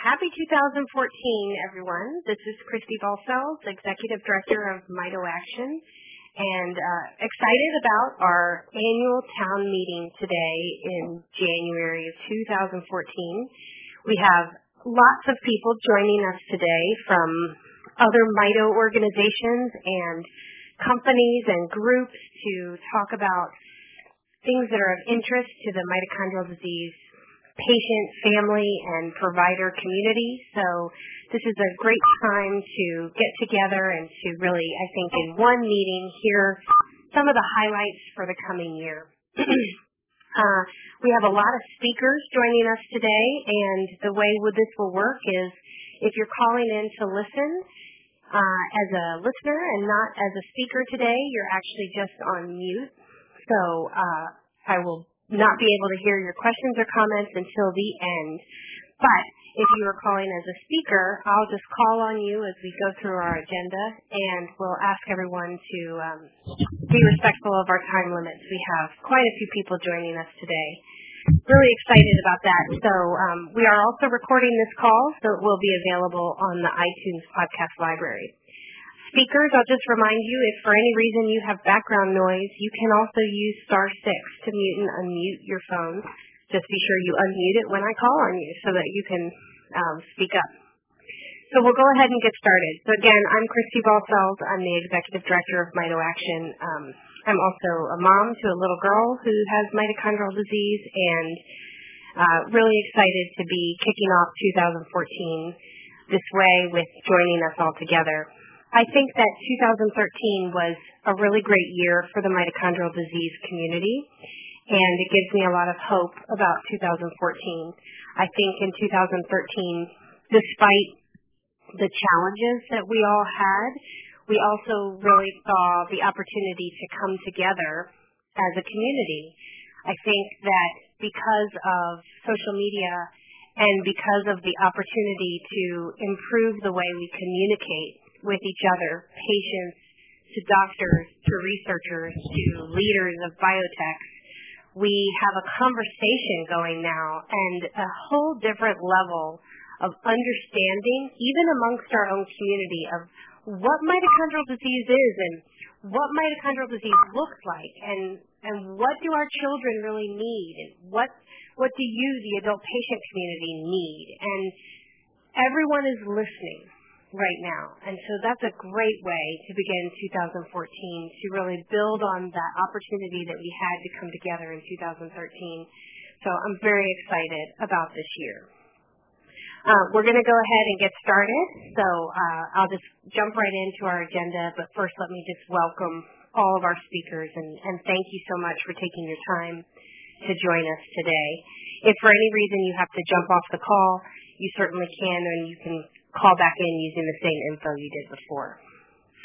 Happy 2014, everyone. This is Christy Balcells, Executive Director of Mito Action, and uh, excited about our annual town meeting today in January of 2014. We have lots of people joining us today from other Mito organizations and companies and groups to talk about things that are of interest to the mitochondrial disease patient, family, and provider community. So this is a great time to get together and to really, I think, in one meeting hear some of the highlights for the coming year. uh, we have a lot of speakers joining us today, and the way this will work is if you're calling in to listen uh, as a listener and not as a speaker today, you're actually just on mute. So uh, I will not be able to hear your questions or comments until the end. But if you are calling as a speaker, I'll just call on you as we go through our agenda, and we'll ask everyone to um, be respectful of our time limits. We have quite a few people joining us today. Really excited about that. So um, we are also recording this call, so it will be available on the iTunes podcast library speakers, I'll just remind you if for any reason you have background noise, you can also use star six to mute and unmute your phone. Just be sure you unmute it when I call on you so that you can um, speak up. So we'll go ahead and get started. So again, I'm Christy Balcells. I'm the Executive Director of Mito Action. Um, I'm also a mom to a little girl who has mitochondrial disease and uh, really excited to be kicking off 2014 this way with joining us all together. I think that 2013 was a really great year for the mitochondrial disease community, and it gives me a lot of hope about 2014. I think in 2013, despite the challenges that we all had, we also really saw the opportunity to come together as a community. I think that because of social media and because of the opportunity to improve the way we communicate with each other, patients to doctors to researchers to leaders of biotech. We have a conversation going now and a whole different level of understanding, even amongst our own community, of what mitochondrial disease is and what mitochondrial disease looks like and, and what do our children really need and what what do you, the adult patient community, need? And everyone is listening right now. And so that's a great way to begin 2014 to really build on that opportunity that we had to come together in 2013. So I'm very excited about this year. Uh, we're going to go ahead and get started. So uh, I'll just jump right into our agenda. But first, let me just welcome all of our speakers and, and thank you so much for taking your time to join us today. If for any reason you have to jump off the call, you certainly can, and you can call back in using the same info you did before.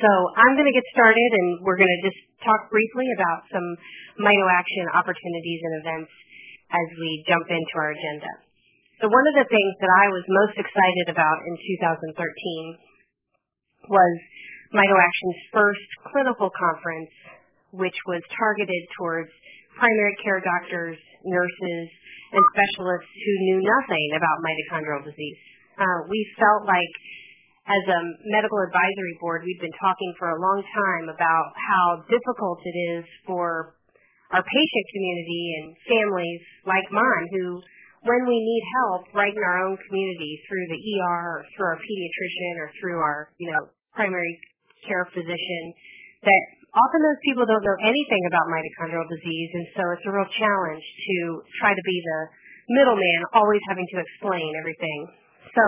So I'm going to get started and we're going to just talk briefly about some Mito Action opportunities and events as we jump into our agenda. So one of the things that I was most excited about in 2013 was Mito Action's first clinical conference, which was targeted towards primary care doctors, nurses, and specialists who knew nothing about mitochondrial disease. Uh, we felt like as a medical advisory board, we've been talking for a long time about how difficult it is for our patient community and families like mine who, when we need help right in our own community through the ER or through our pediatrician or through our, you know, primary care physician, that often those people don't know anything about mitochondrial disease, and so it's a real challenge to try to be the middleman, always having to explain everything so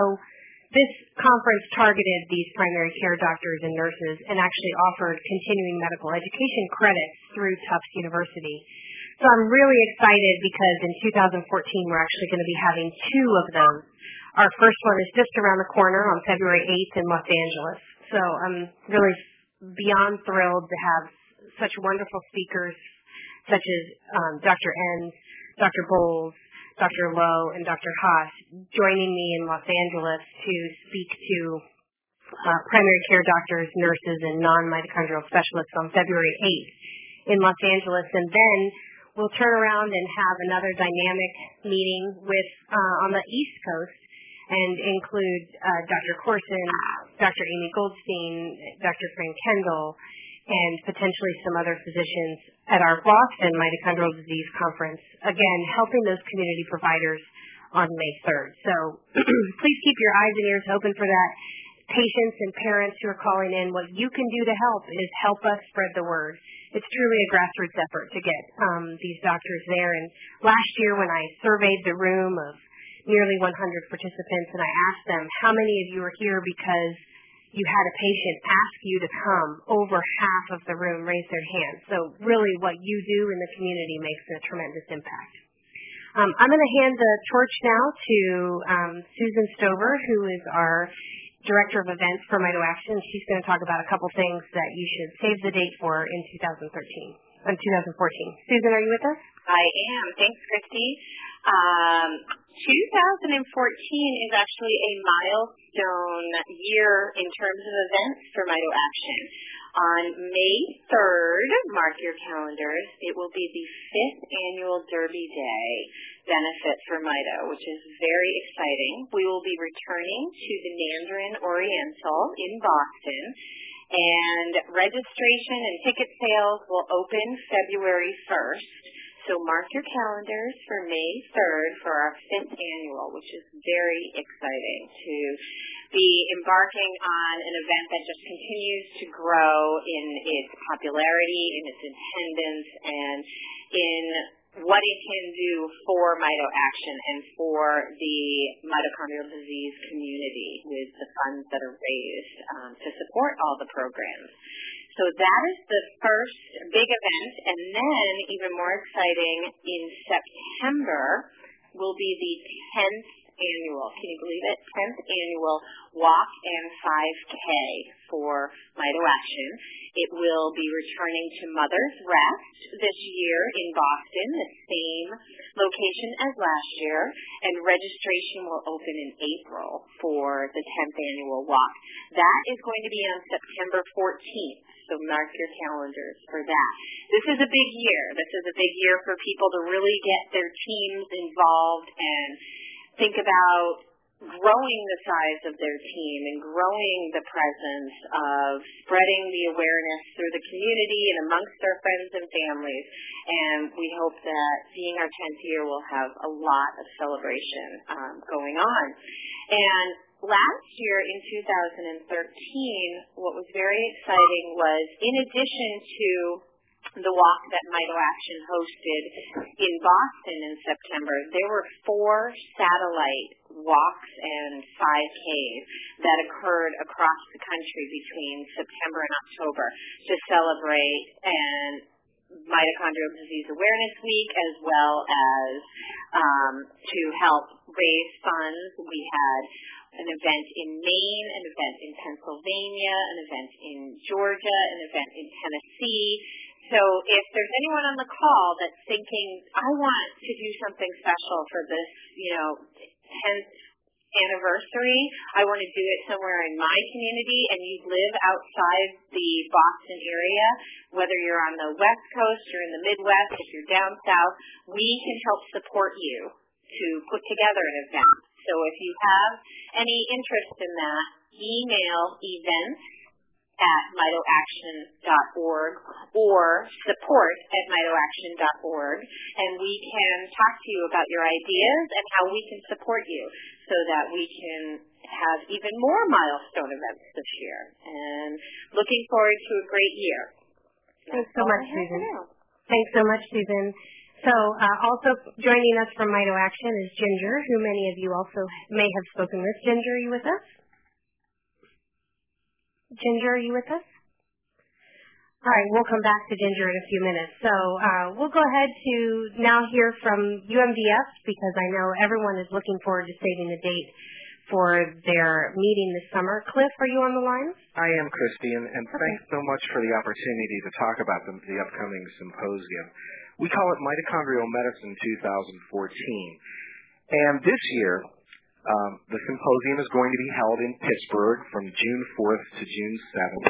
this conference targeted these primary care doctors and nurses and actually offered continuing medical education credits through Tufts University. So I'm really excited because in 2014 we're actually going to be having two of those. Our first one is just around the corner on February 8th in Los Angeles. So I'm really beyond thrilled to have such wonderful speakers such as um, Dr. Enns, Dr. Boles, Dr. Lowe and Dr. Haas joining me in Los Angeles to speak to uh, primary care doctors, nurses, and non-mitochondrial specialists on February 8th in Los Angeles. And then we'll turn around and have another dynamic meeting with uh, on the East Coast and include uh, Dr. Corson, Dr. Amy Goldstein, Dr. Frank Kendall, and potentially some other physicians at our Boston Mitochondrial Disease Conference, again, helping those community providers on May 3rd. So please keep your eyes and ears open for that. Patients and parents who are calling in, what you can do to help is help us spread the word. It's truly a grassroots effort to get um, these doctors there. And last year when I surveyed the room of nearly 100 participants and I asked them, how many of you are here because you had a patient ask you to come, over half of the room raised their hand. So really what you do in the community makes a tremendous impact. Um, I'm going to hand the torch now to um, Susan Stover, who is our Director of Events for Mito Action. She's going to talk about a couple things that you should save the date for in 2013, in 2014. Susan, are you with us? I am. Thanks, Christy. Um, 2014 is actually a milestone year in terms of events for Mito Action. On May 3rd, mark your calendars, it will be the fifth annual Derby Day benefit for Mito, which is very exciting. We will be returning to the Mandarin Oriental in Boston, and registration and ticket sales will open February 1st. So mark your calendars for May 3rd for our fifth annual, which is very exciting to be embarking on an event that just continues to grow in its popularity, in its attendance, and in what it can do for Mito Action and for the mitochondrial disease community with the funds that are raised um, to support all the programs. So that is the first big event. And then, even more exciting, in September will be the 10th annual, can you believe it? 10th annual Walk and 5K for Mito Action. It will be returning to Mother's Rest this year in Boston, the same location as last year, and registration will open in April for the 10th annual walk. That is going to be on September 14th so mark your calendars for that. This is a big year. This is a big year for people to really get their teams involved and think about growing the size of their team and growing the presence of spreading the awareness through the community and amongst their friends and families. And we hope that being our 10th year will have a lot of celebration um, going on. And last year in 2013, what was very exciting was in addition to the walk that Mito Action hosted in Boston in September, there were four satellite walks and 5Ks that occurred across the country between September and October to celebrate and Mitochondrial Disease Awareness Week as well as um, to help raise funds. We had an event in Maine, an event in Pennsylvania, an event in Georgia, an event in Tennessee. So if there's anyone on the call that's thinking, I want to do something special for this, you know, 10th anniversary, I want to do it somewhere in my community and you live outside the Boston area, whether you're on the West Coast or in the Midwest, if you're down south, we can help support you to put together an event. So if you have any interest in that, email events at mitoaction.org or support at mitoaction.org and we can talk to you about your ideas and how we can support you so that we can have even more milestone events this year. And looking forward to a great year. Thanks so much, Susan. Thanks so much, Susan. So uh, also joining us from Mito Action is Ginger, who many of you also may have spoken with. Ginger, are you with us? Ginger, are you with us? All right, we'll come back to Ginger in a few minutes. So uh, we'll go ahead to now hear from UMDF because I know everyone is looking forward to saving the date for their meeting this summer. Cliff, are you on the line? I am, Christy, and, and okay. thanks so much for the opportunity to talk about the, the upcoming symposium. We call it Mitochondrial Medicine 2014. And this year, Um, the symposium is going to be held in Pittsburgh from June 4th to June 7th.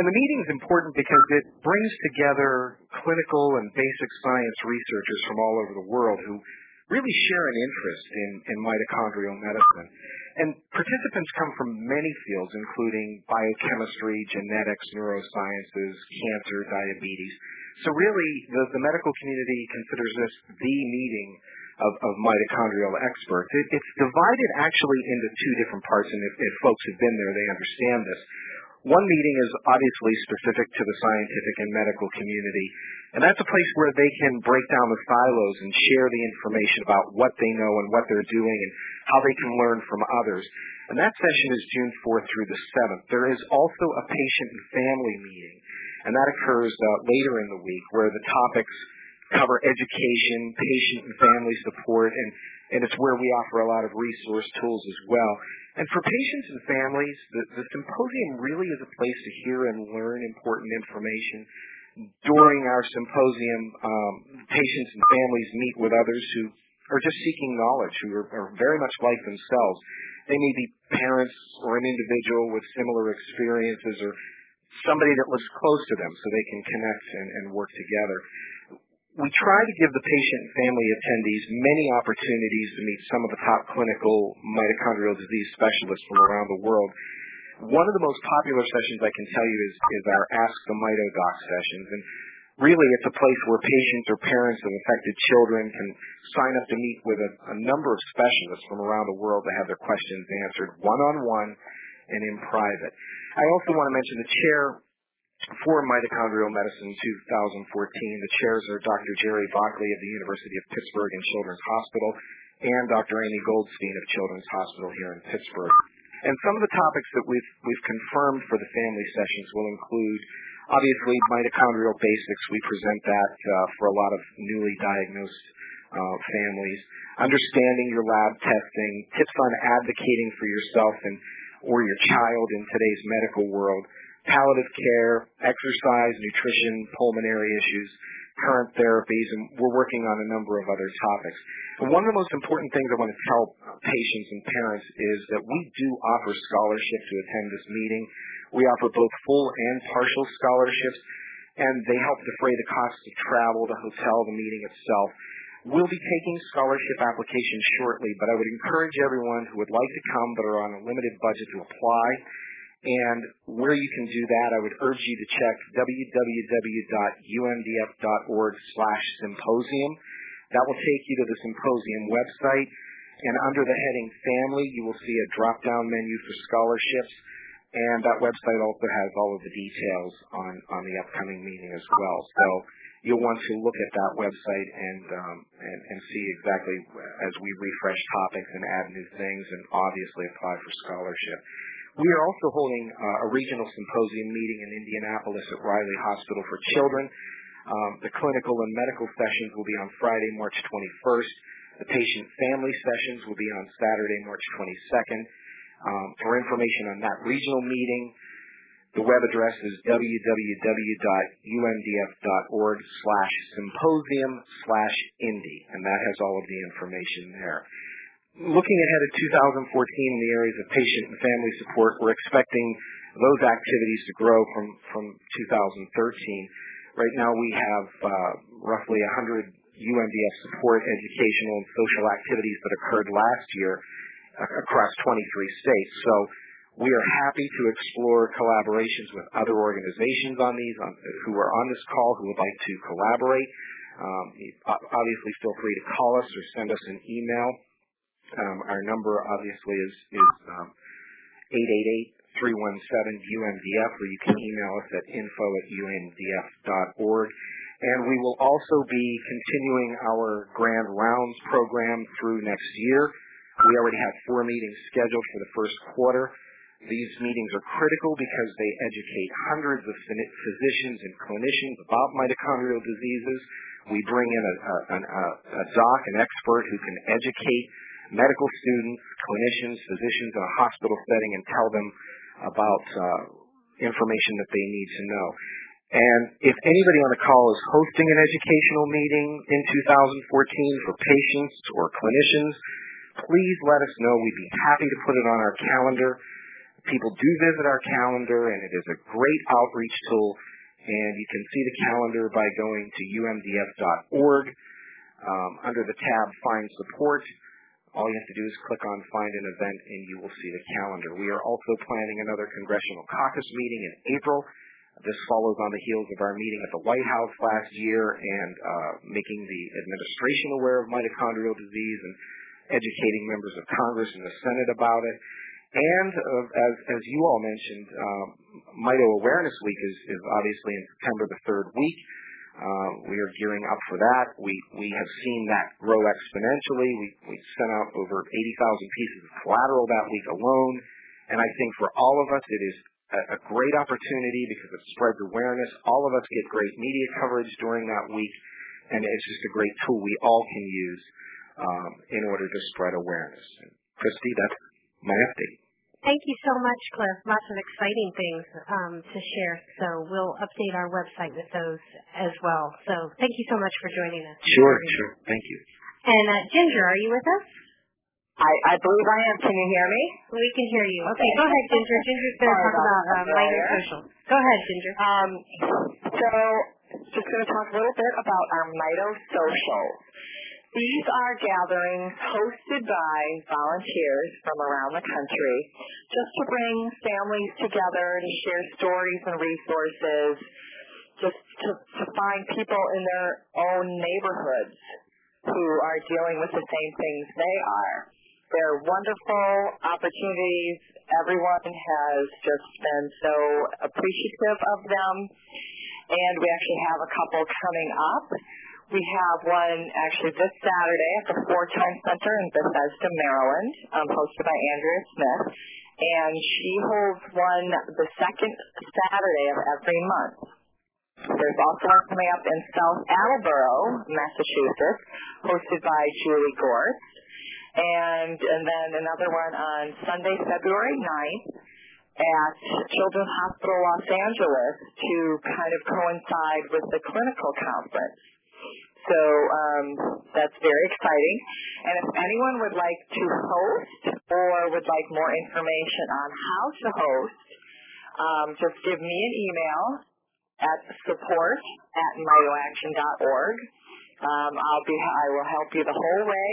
And the meeting is important because it brings together clinical and basic science researchers from all over the world who really share an interest in, in mitochondrial medicine. And participants come from many fields, including biochemistry, genetics, neurosciences, cancer, diabetes. So really, the, the medical community considers this the meeting of, of mitochondrial experts. It, it's divided actually into two different parts, and if, if folks have been there, they understand this. One meeting is obviously specific to the scientific and medical community, and that's a place where they can break down the silos and share the information about what they know and what they're doing and how they can learn from others. And that session is June 4th through the 7th. There is also a patient and family meeting, and that occurs uh, later in the week where the topics cover education, patient and family support, and, and it's where we offer a lot of resource tools as well. And for patients and families, the, the symposium really is a place to hear and learn important information. During our symposium, um, patients and families meet with others who are just seeking knowledge, who are, are very much like themselves. They may be parents or an individual with similar experiences or somebody that lives close to them so they can connect and, and work together we try to give the patient and family attendees many opportunities to meet some of the top clinical mitochondrial disease specialists from around the world. One of the most popular sessions I can tell you is, is our Ask the Mito Doc sessions. And really, it's a place where patients or parents of affected children can sign up to meet with a, a number of specialists from around the world to have their questions answered one on one and in private. I also want to mention the chair for Mitochondrial Medicine 2014. The chairs are Dr. Jerry Vockley of the University of Pittsburgh and Children's Hospital and Dr. Amy Goldstein of Children's Hospital here in Pittsburgh. And some of the topics that we've, we've confirmed for the family sessions will include obviously mitochondrial basics. We present that uh, for a lot of newly diagnosed uh, families. Understanding your lab testing, tips on advocating for yourself and or your child in today's medical world palliative care, exercise, nutrition, pulmonary issues, current therapies, and we're working on a number of other topics. And one of the most important things I want to tell patients and parents is that we do offer scholarship to attend this meeting. We offer both full and partial scholarships, and they help defray the costs of travel, the hotel, the meeting itself. We'll be taking scholarship applications shortly, but I would encourage everyone who would like to come but are on a limited budget to apply. And where you can do that, I would urge you to check www.umdf.org slash symposium. That will take you to the symposium website. And under the heading Family, you will see a drop-down menu for scholarships. And that website also has all of the details on, on the upcoming meeting as well. So you'll want to look at that website and, um, and, and see exactly as we refresh topics and add new things and obviously apply for scholarship. We are also holding uh, a regional symposium meeting in Indianapolis at Riley Hospital for Children. Um, the clinical and medical sessions will be on Friday, March 21st. The patient family sessions will be on Saturday, March 22nd. Um, for information on that regional meeting, the web address is www.umdf.org slash symposium slash indy, and that has all of the information there. Looking ahead at 2014 in the areas of patient and family support, we're expecting those activities to grow from, from 2013. Right now we have uh, roughly 100 UMDF support, educational, and social activities that occurred last year across 23 states. So we are happy to explore collaborations with other organizations on these who are on this call who would like to collaborate. Um, obviously, feel free to call us or send us an email our number obviously is, is um, 888-317-UMDF, or you can email us at info at umdf.org. And we will also be continuing our Grand Rounds program through next year. We already have four meetings scheduled for the first quarter. These meetings are critical because they educate hundreds of physicians and clinicians about mitochondrial diseases. We bring in a doc, an expert who can educate medical students, clinicians, physicians in a hospital setting and tell them about uh, information that they need to know. And if anybody on the call is hosting an educational meeting in 2014 for patients or clinicians, please let us know. We'd be happy to put it on our calendar. People do visit our calendar, and it is a great outreach tool. And you can see the calendar by going to umdf.org Um, under the tab Find Support, all you have to do is click on Find an Event and you will see the calendar. We are also planning another Congressional Caucus meeting in April. This follows on the heels of our meeting at the White House last year and uh, making the administration aware of mitochondrial disease and educating members of Congress and the Senate about it. And uh, as, as you all mentioned, um, Mito Awareness Week is, is obviously in September the third week. Uh, we are gearing up for that. We we have seen that grow exponentially. We sent out over 80,000 pieces of collateral that week alone, and I think for all of us it is a, great opportunity because it spreads awareness. All of us get great media coverage during that week, and it's just a great tool we all can use um, in order to spread awareness. And Christy, that's my update. Thank you so much, Cliff. Lots of exciting things um, to share. So we'll update our website with those as well. So thank you so much for joining us. Sure, sure. Thank you. And uh, Ginger, are you with us? I, I believe I am. Can you hear me? We can hear you. Okay, go ahead, Ginger. Ginger's going to talk about um, Mito Social. Go ahead, Ginger. Um, so, just going to talk a little bit about our Mito Social. These are gatherings hosted by volunteers from around the country just to bring families together to share stories and resources, just to, to find people in their own neighborhoods who are dealing with the same things they are. They're wonderful opportunities. Everyone has just been so appreciative of them. And we actually have a couple coming up we have one actually this Saturday at the Four Tone Center in Bethesda, Maryland, um, hosted by Andrea Smith. And she holds one the second Saturday of every month. There's also one coming up in South Attleboro, Massachusetts, hosted by Julie Gorst. And, and then another one on Sunday, February 9th at Children's Hospital Los Angeles to kind of coincide with the clinical conference. So um, that's very exciting. And if anyone would like to host or would like more information on how to host, um, just give me an email at support at mitoaction.org. Um, I'll be, I will help you the whole way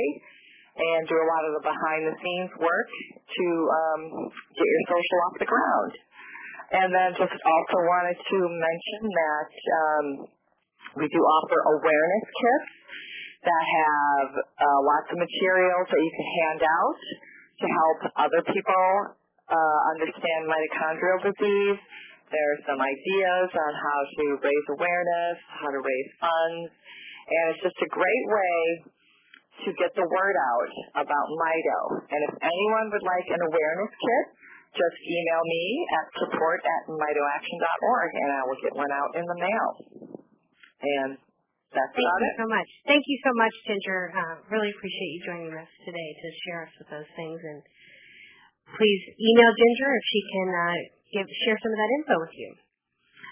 and do a lot of the behind the scenes work to um, get your social off the ground. And then just also wanted to mention that um, we do offer awareness kits that have uh, lots of materials that you can hand out to help other people uh, understand mitochondrial disease. There are some ideas on how to raise awareness, how to raise funds, and it's just a great way to get the word out about Mito. And if anyone would like an awareness kit, just email me at support at mitoaction.org and I will get one out in the mail. And that's Thank about you it. so much. Thank you so much, Ginger. Uh, really appreciate you joining us today to share us with those things. And please email Ginger if she can uh, give share some of that info with you.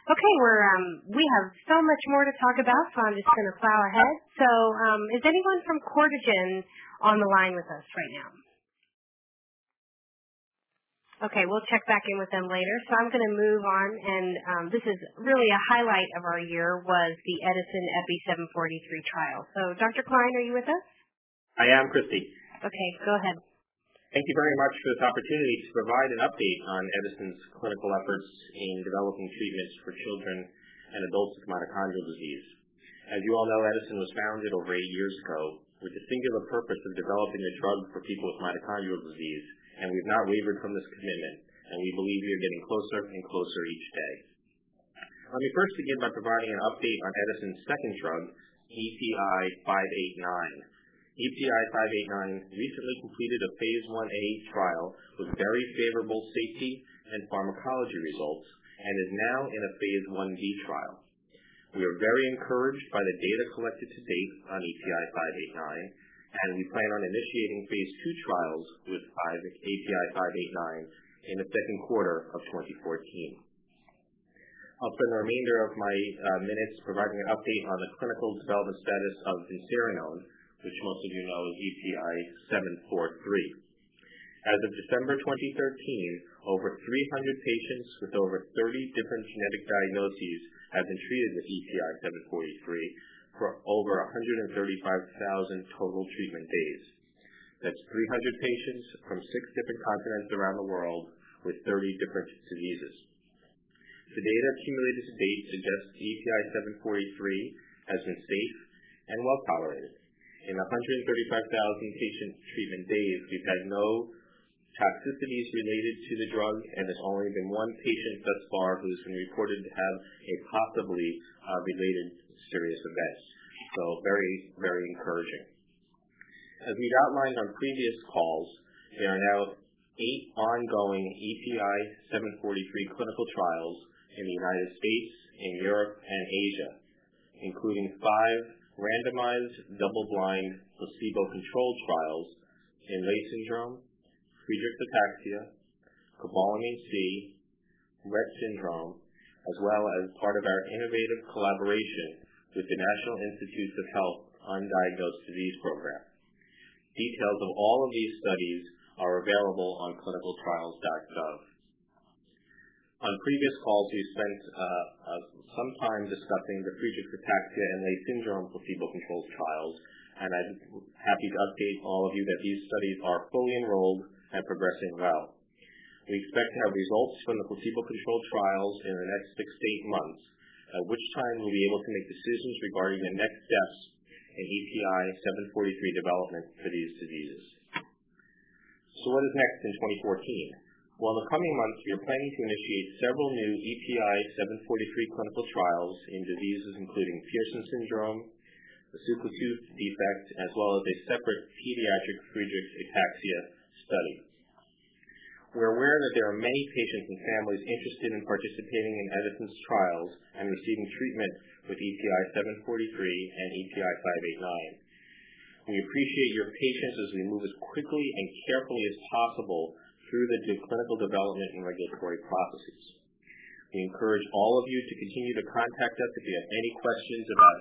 Okay, we're um, we have so much more to talk about, so I'm just going to plow ahead. So, um, is anyone from Courtagen on the line with us right now? Okay, we'll check back in with them later. So I'm going to move on, and um, this is really a highlight of our year was the Edison Epi 743 trial. So, Dr. Klein, are you with us? I am, Christy. Okay, go ahead. Thank you very much for this opportunity to provide an update on Edison's clinical efforts in developing treatments for children and adults with mitochondrial disease. As you all know, Edison was founded over eight years ago with the singular purpose of developing a drug for people with mitochondrial disease and we've not wavered from this commitment, and we believe we are getting closer and closer each day. Let me first begin by providing an update on Edison's second drug, EPI 589. EPI 589 recently completed a phase 1A trial with very favorable safety and pharmacology results and is now in a phase 1B trial. We are very encouraged by the data collected to date on EPI 589 and we plan on initiating phase two trials with EPI 589 in the second quarter of 2014. I'll spend the remainder of my uh, minutes providing an update on the clinical development status of vincerinone, which most of you know is EPI 743. As of December 2013, over 300 patients with over 30 different genetic diagnoses have been treated with EPI 743, for over 135,000 total treatment days. That's 300 patients from six different continents around the world with 30 different diseases. The data accumulated to date suggests EPI 743 has been safe and well tolerated. In 135,000 patient treatment days, we've had no toxicities related to the drug, and there's only been one patient thus far who's been reported to have a possibly uh, related serious event. So very, very encouraging. As we've outlined on previous calls, there are now eight ongoing EPI 743 clinical trials in the United States, in Europe, and Asia, including five randomized, double-blind, placebo-controlled trials in Leigh syndrome, Friedreich's ataxia, cobalamin C, Rett syndrome, as well as part of our innovative collaboration with the National Institutes of Health Undiagnosed Disease Program. Details of all of these studies are available on clinicaltrials.gov. On previous calls, we spent uh, uh, some time discussing the Friedreich's ataxia and Leigh syndrome placebo-controlled trials, and I'm happy to update all of you that these studies are fully enrolled and progressing well. We expect to have results from the placebo-controlled trials in the next six to eight months, at which time we'll be able to make decisions regarding the next steps in EPI 743 development for these diseases. So what is next in 2014? Well, in the coming months, we are planning to initiate several new EPI 743 clinical trials in diseases including Pearson syndrome, the SUCLA2 defect, as well as a separate pediatric Friedreich's ataxia study. We're aware that there are many patients and families interested in participating in Edison's trials and receiving treatment with EPI 743 and EPI 589. We appreciate your patience as we move as quickly and carefully as possible through the clinical development and regulatory processes. We encourage all of you to continue to contact us if you have any questions about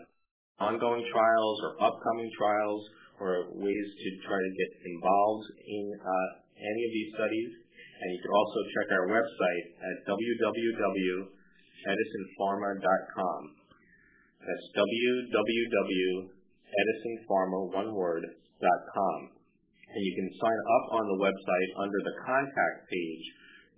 ongoing trials or upcoming trials or ways to try to get involved in uh, any of these studies. And you can also check our website at www.edisonpharma.com. That's www.edisonpharma.com. And you can sign up on the website under the contact page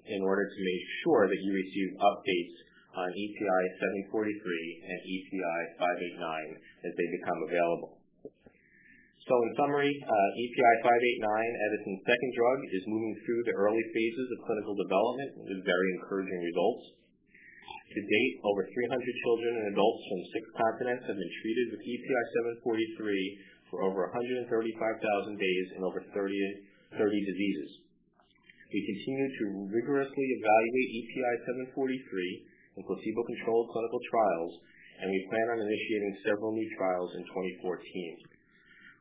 in order to make sure that you receive updates on EPI 743 and EPI 589 as they become available. So in summary, uh, EPI 589, Edison's second drug, is moving through the early phases of clinical development with very encouraging results. To date, over 300 children and adults from six continents have been treated with EPI 743 for over 135,000 days in over 30, 30 diseases. We continue to rigorously evaluate EPI 743 in placebo-controlled clinical trials, and we plan on initiating several new trials in 2014.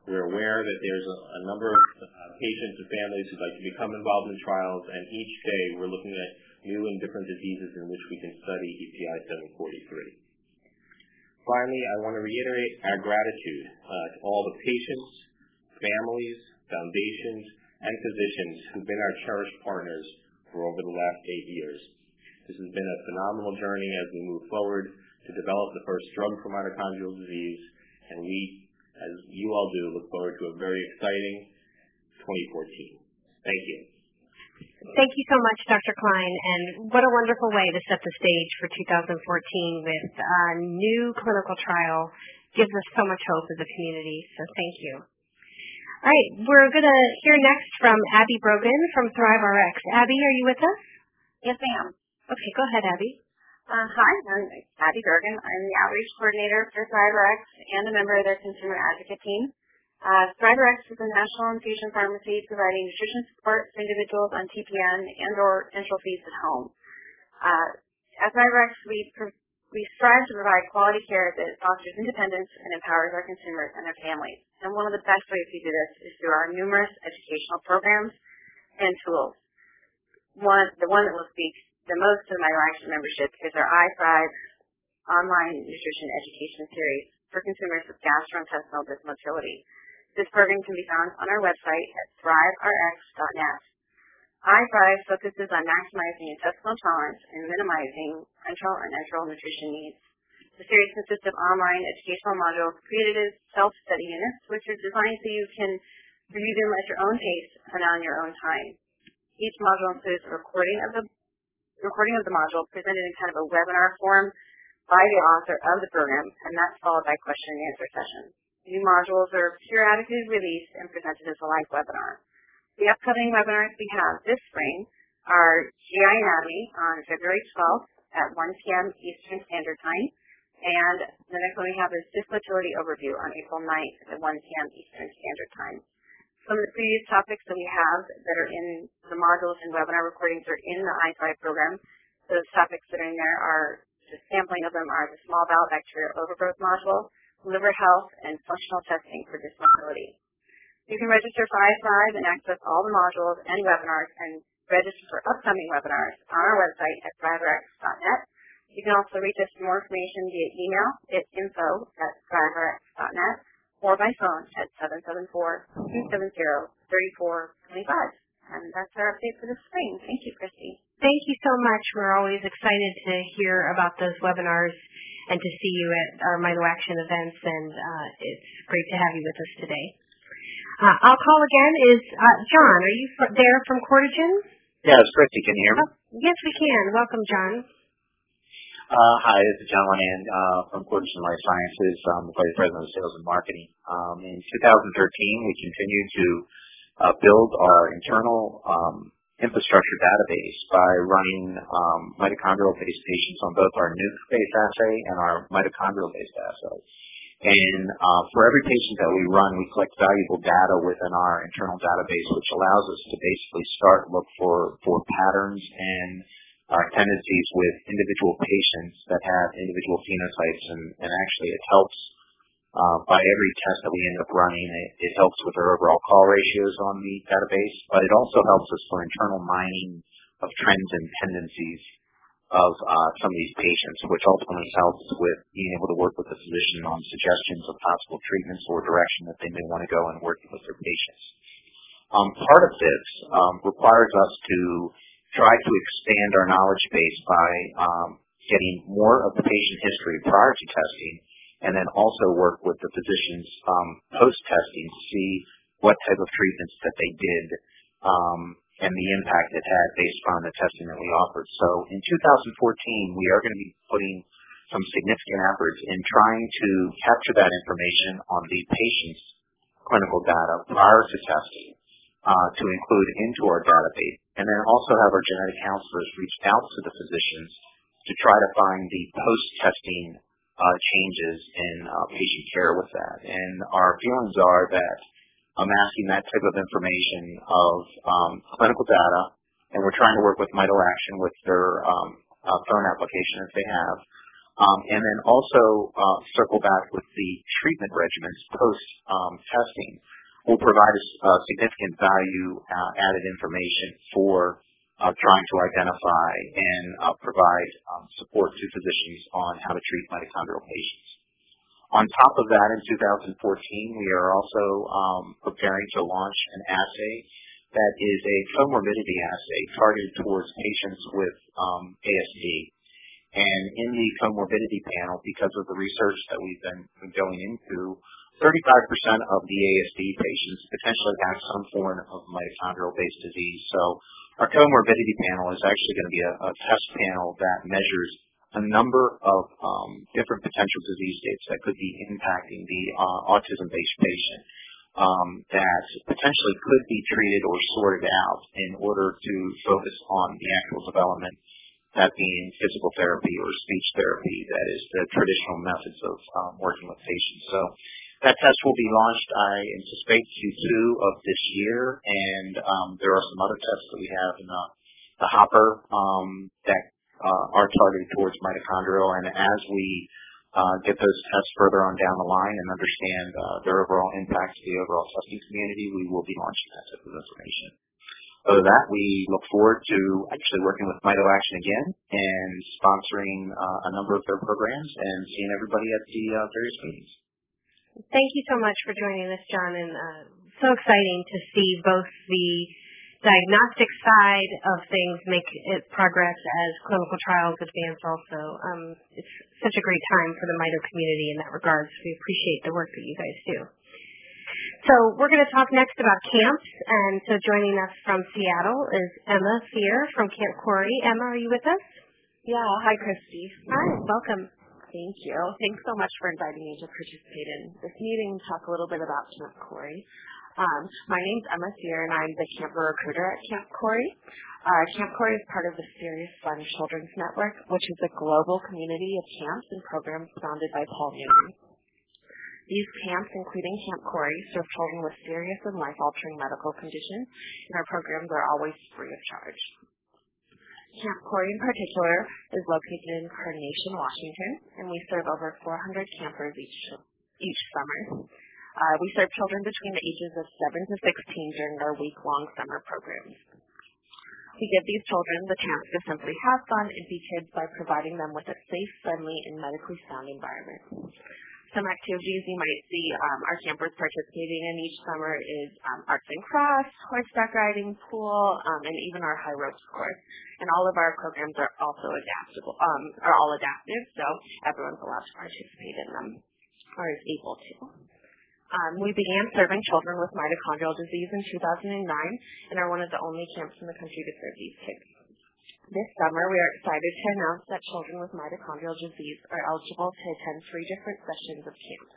We're aware that there's a, number of uh, patients and families who'd like to become involved in trials, and each day we're looking at new and different diseases in which we can study EPI 743. Finally, I want to reiterate our gratitude uh, to all the patients, families, foundations, and physicians who've been our cherished partners for over the last eight years. This has been a phenomenal journey as we move forward to develop the first drug for mitochondrial disease, and we as you all do, look forward to a very exciting 2014. Thank you. Thank you so much, Dr. Klein, and what a wonderful way to set the stage for 2014 with a new clinical trial. Gives us so much hope as a community, so thank you. All right, we're going to hear next from Abby Brogan from ThriveRx. Abby, are you with us? Yes, ma'am. Okay, go ahead, Abby. Uh, hi, I'm Abby Bergen. I'm the outreach coordinator for ThriveRx and a member of their consumer advocate team. Uh, ThriveRx is a national infusion pharmacy providing nutrition support to individuals on TPN and or enteral at home. Uh, at ThriveRx, we, we strive to provide quality care that fosters independence and empowers our consumers and their families. And one of the best ways we do this is through our numerous educational programs and tools. One, the one that will speak the most of Mito Action membership is our iThrive online nutrition education series for consumers with gastrointestinal dysmotility. This program can be found on our website at thriverx.net. iThrive focuses on maximizing intestinal tolerance and minimizing enteral and enteral nutrition needs. The series consists of online educational modules created as self-study units, which are designed so you can review them at your own pace and on your own time. Each module includes a recording of the recording of the module presented in kind of a webinar form by the author of the program, and that's followed by question and answer sessions. New modules are periodically released and presented as a live webinar. The upcoming webinars we have this spring are GI Anatomy on February 12th at 1 p.m. Eastern Standard Time, and the next one we have is Dysmotility Overview on April 9th at 1 p.m. Eastern Standard Time. Some of the previous topics that we have that are in the modules and webinar recordings are in the iThrive program. Those topics that are in there are the sampling of them are the small bowel bacterial overgrowth module, liver health, and functional testing for dysmotility. You can register for iThrive and access all the modules and webinars and register for upcoming webinars on our website at thriverx.net. You can also reach us for more information via email at info at thriverx.net or by phone at 774-270-3425. And that's our update for the spring. Thank you, Christy. Thank you so much. We're always excited to hear about those webinars and to see you at our Mito Action events, and uh, it's great to have you with us today. Uh, I'll call again. Is uh, John? Are you there from Courtagen? Yes, Christy. Can you hear me? Oh, yes, we can. Welcome, John. Uh, hi, this is John Lanian uh, from Courtagen Life Sciences. I'm the Vice President of Sales and Marketing. Um, in 2013, we continued to uh, build our internal um, infrastructure database by running um, mitochondrial-based patients on both our nuke-based assay and our mitochondrial-based assay. And for every patient that we run, we collect valuable data within our internal database, which allows us to basically start look for patterns and our tendencies with individual patients that have individual phenotypes, and, and actually it helps uh, by every test that we end up running. It, it helps with our overall call ratios on the database, but it also helps us for internal mining of trends and tendencies of uh, some of these patients, which ultimately helps with being able to work with the physician on suggestions of possible treatments or direction that they may want to go in working with their patients. Um, part of this um, requires us to try to expand our knowledge base by um, getting more of the patient history prior to testing, and then also work with the physicians um, post-testing to see what type of treatments that they did um, and the impact it had based on the testing that we offered. So in 2014, we are going to be putting some significant efforts in trying to capture that information on the patient's clinical data prior to testing to include into our database, and then also have our genetic counselors reach out to the physicians to try to find the post-testing uh, changes in uh, patient care with that. And our feelings are that amassing that type of information of um, clinical data, and we're trying to work with Mito Action with their um, uh, phone application that they have, um, and then also uh, circle back with the treatment regimens post um, testing will provide us uh, significant value uh, added information for uh, trying to identify and provide um, support to physicians on how to treat mitochondrial patients. On top of that, in 2014, we are also um, preparing to launch an assay that is a comorbidity assay targeted towards patients with um, ASD. And in the comorbidity panel, because of the research that we've been going into, 35% of the ASD patients potentially have some form of mitochondrial-based disease. So our comorbidity panel is actually going to be a, test panel that measures a number of um, different potential disease states that could be impacting the uh, autism-based patient um, that potentially could be treated or sorted out in order to focus on the actual development, that being physical therapy or speech therapy, that is the traditional methods of um, working with patients. That test will be launched, I anticipate, Q2 of this year, and um, there are some other tests that we have in the, hopper um, that uh, are targeted towards mitochondrial. And as we uh, get those tests further on down the line and understand uh, their overall impact to the overall testing community, we will be launching that type of information. Other than that, we look forward to actually working with Mito Action again and sponsoring a number of their programs and seeing everybody at the various meetings. Thank you so much for joining us, John, and uh, so exciting to see both the diagnostic side of things make it progress as clinical trials advance also. Um, it's such a great time for the Mito community in that regard. So we appreciate the work that you guys do. So we're going to talk next about camps, and so joining us from Seattle is Emma Fear from Camp Korey. Emma, are you with us? Yeah. Hi, Christy. Hi. Welcome. Thank you. Thanks so much for inviting me to participate in this meeting and talk a little bit about Camp Korey. Um, my is Emma Sear, and I'm the camper recruiter at Camp Korey. Uh, Camp Korey is part of the Serious Fun Children's Network, which is a global community of camps and programs founded by Paul Newman. These camps, including Camp Korey, serve children with serious and life-altering medical conditions, and our programs are always free of charge. Camp Korey in particular is located in Carnation, Washington, and we serve over 400 campers each each summer. Uh, we serve children between the ages of 7 to 16 during our week-long summer programs. We give these children the chance to simply have fun and be kids by providing them with a safe, friendly, and medically sound environment. Some activities you might see um, our campers participating in each summer is um, arts and crafts, horseback riding, pool, um, and even our high ropes course. And all of our programs are also adaptable, um, are all adaptive, so everyone's allowed to participate in them or is able to. Um, we began serving children with mitochondrial disease in 2009 and are one of the only camps in the country to serve these kids. This summer, we are excited to announce that children with mitochondrial disease are eligible to attend three different sessions of camp.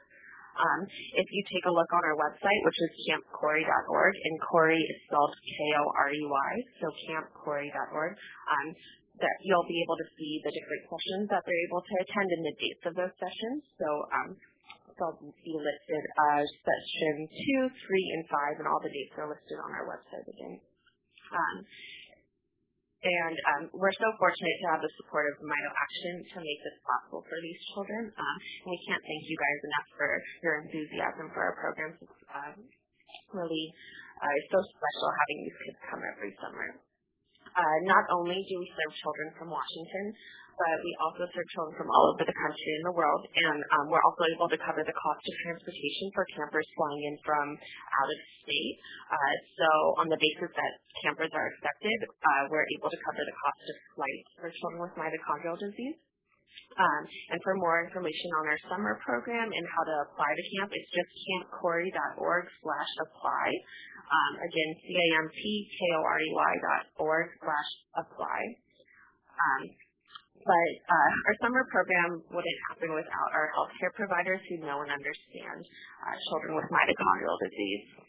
Um, if you take a look on our website, which is campkorey.org, and Korey is spelled K-O-R-E-Y, so campkorey.org, um, that you'll be able to see the different sessions that they're able to attend and the dates of those sessions. So um, they'll be listed as session two, three, and five, and all the dates are listed on our website again. Um, and um, we're so fortunate to have the support of Mito Action to make this possible for these children. Um, and we can't thank you guys enough for your enthusiasm for our programs. It's um, really uh, so special having these kids come every summer. Uh, not only do we serve children from Washington, but we also serve children from all over the country and the world, and um, we're also able to cover the cost of transportation for campers flying in from out of state. Uh, so on the basis that campers are accepted, uh, we're able to cover the cost of flights for children with mitochondrial disease. Um, and for more information on our summer program and how to apply to camp, it's just campkorey.org slash apply. Um, again, C-A-M-P-K-O-R-E-Y dot org slash apply. Um, but uh, our summer program wouldn't happen without our healthcare providers who know and understand uh, children with mitochondrial disease.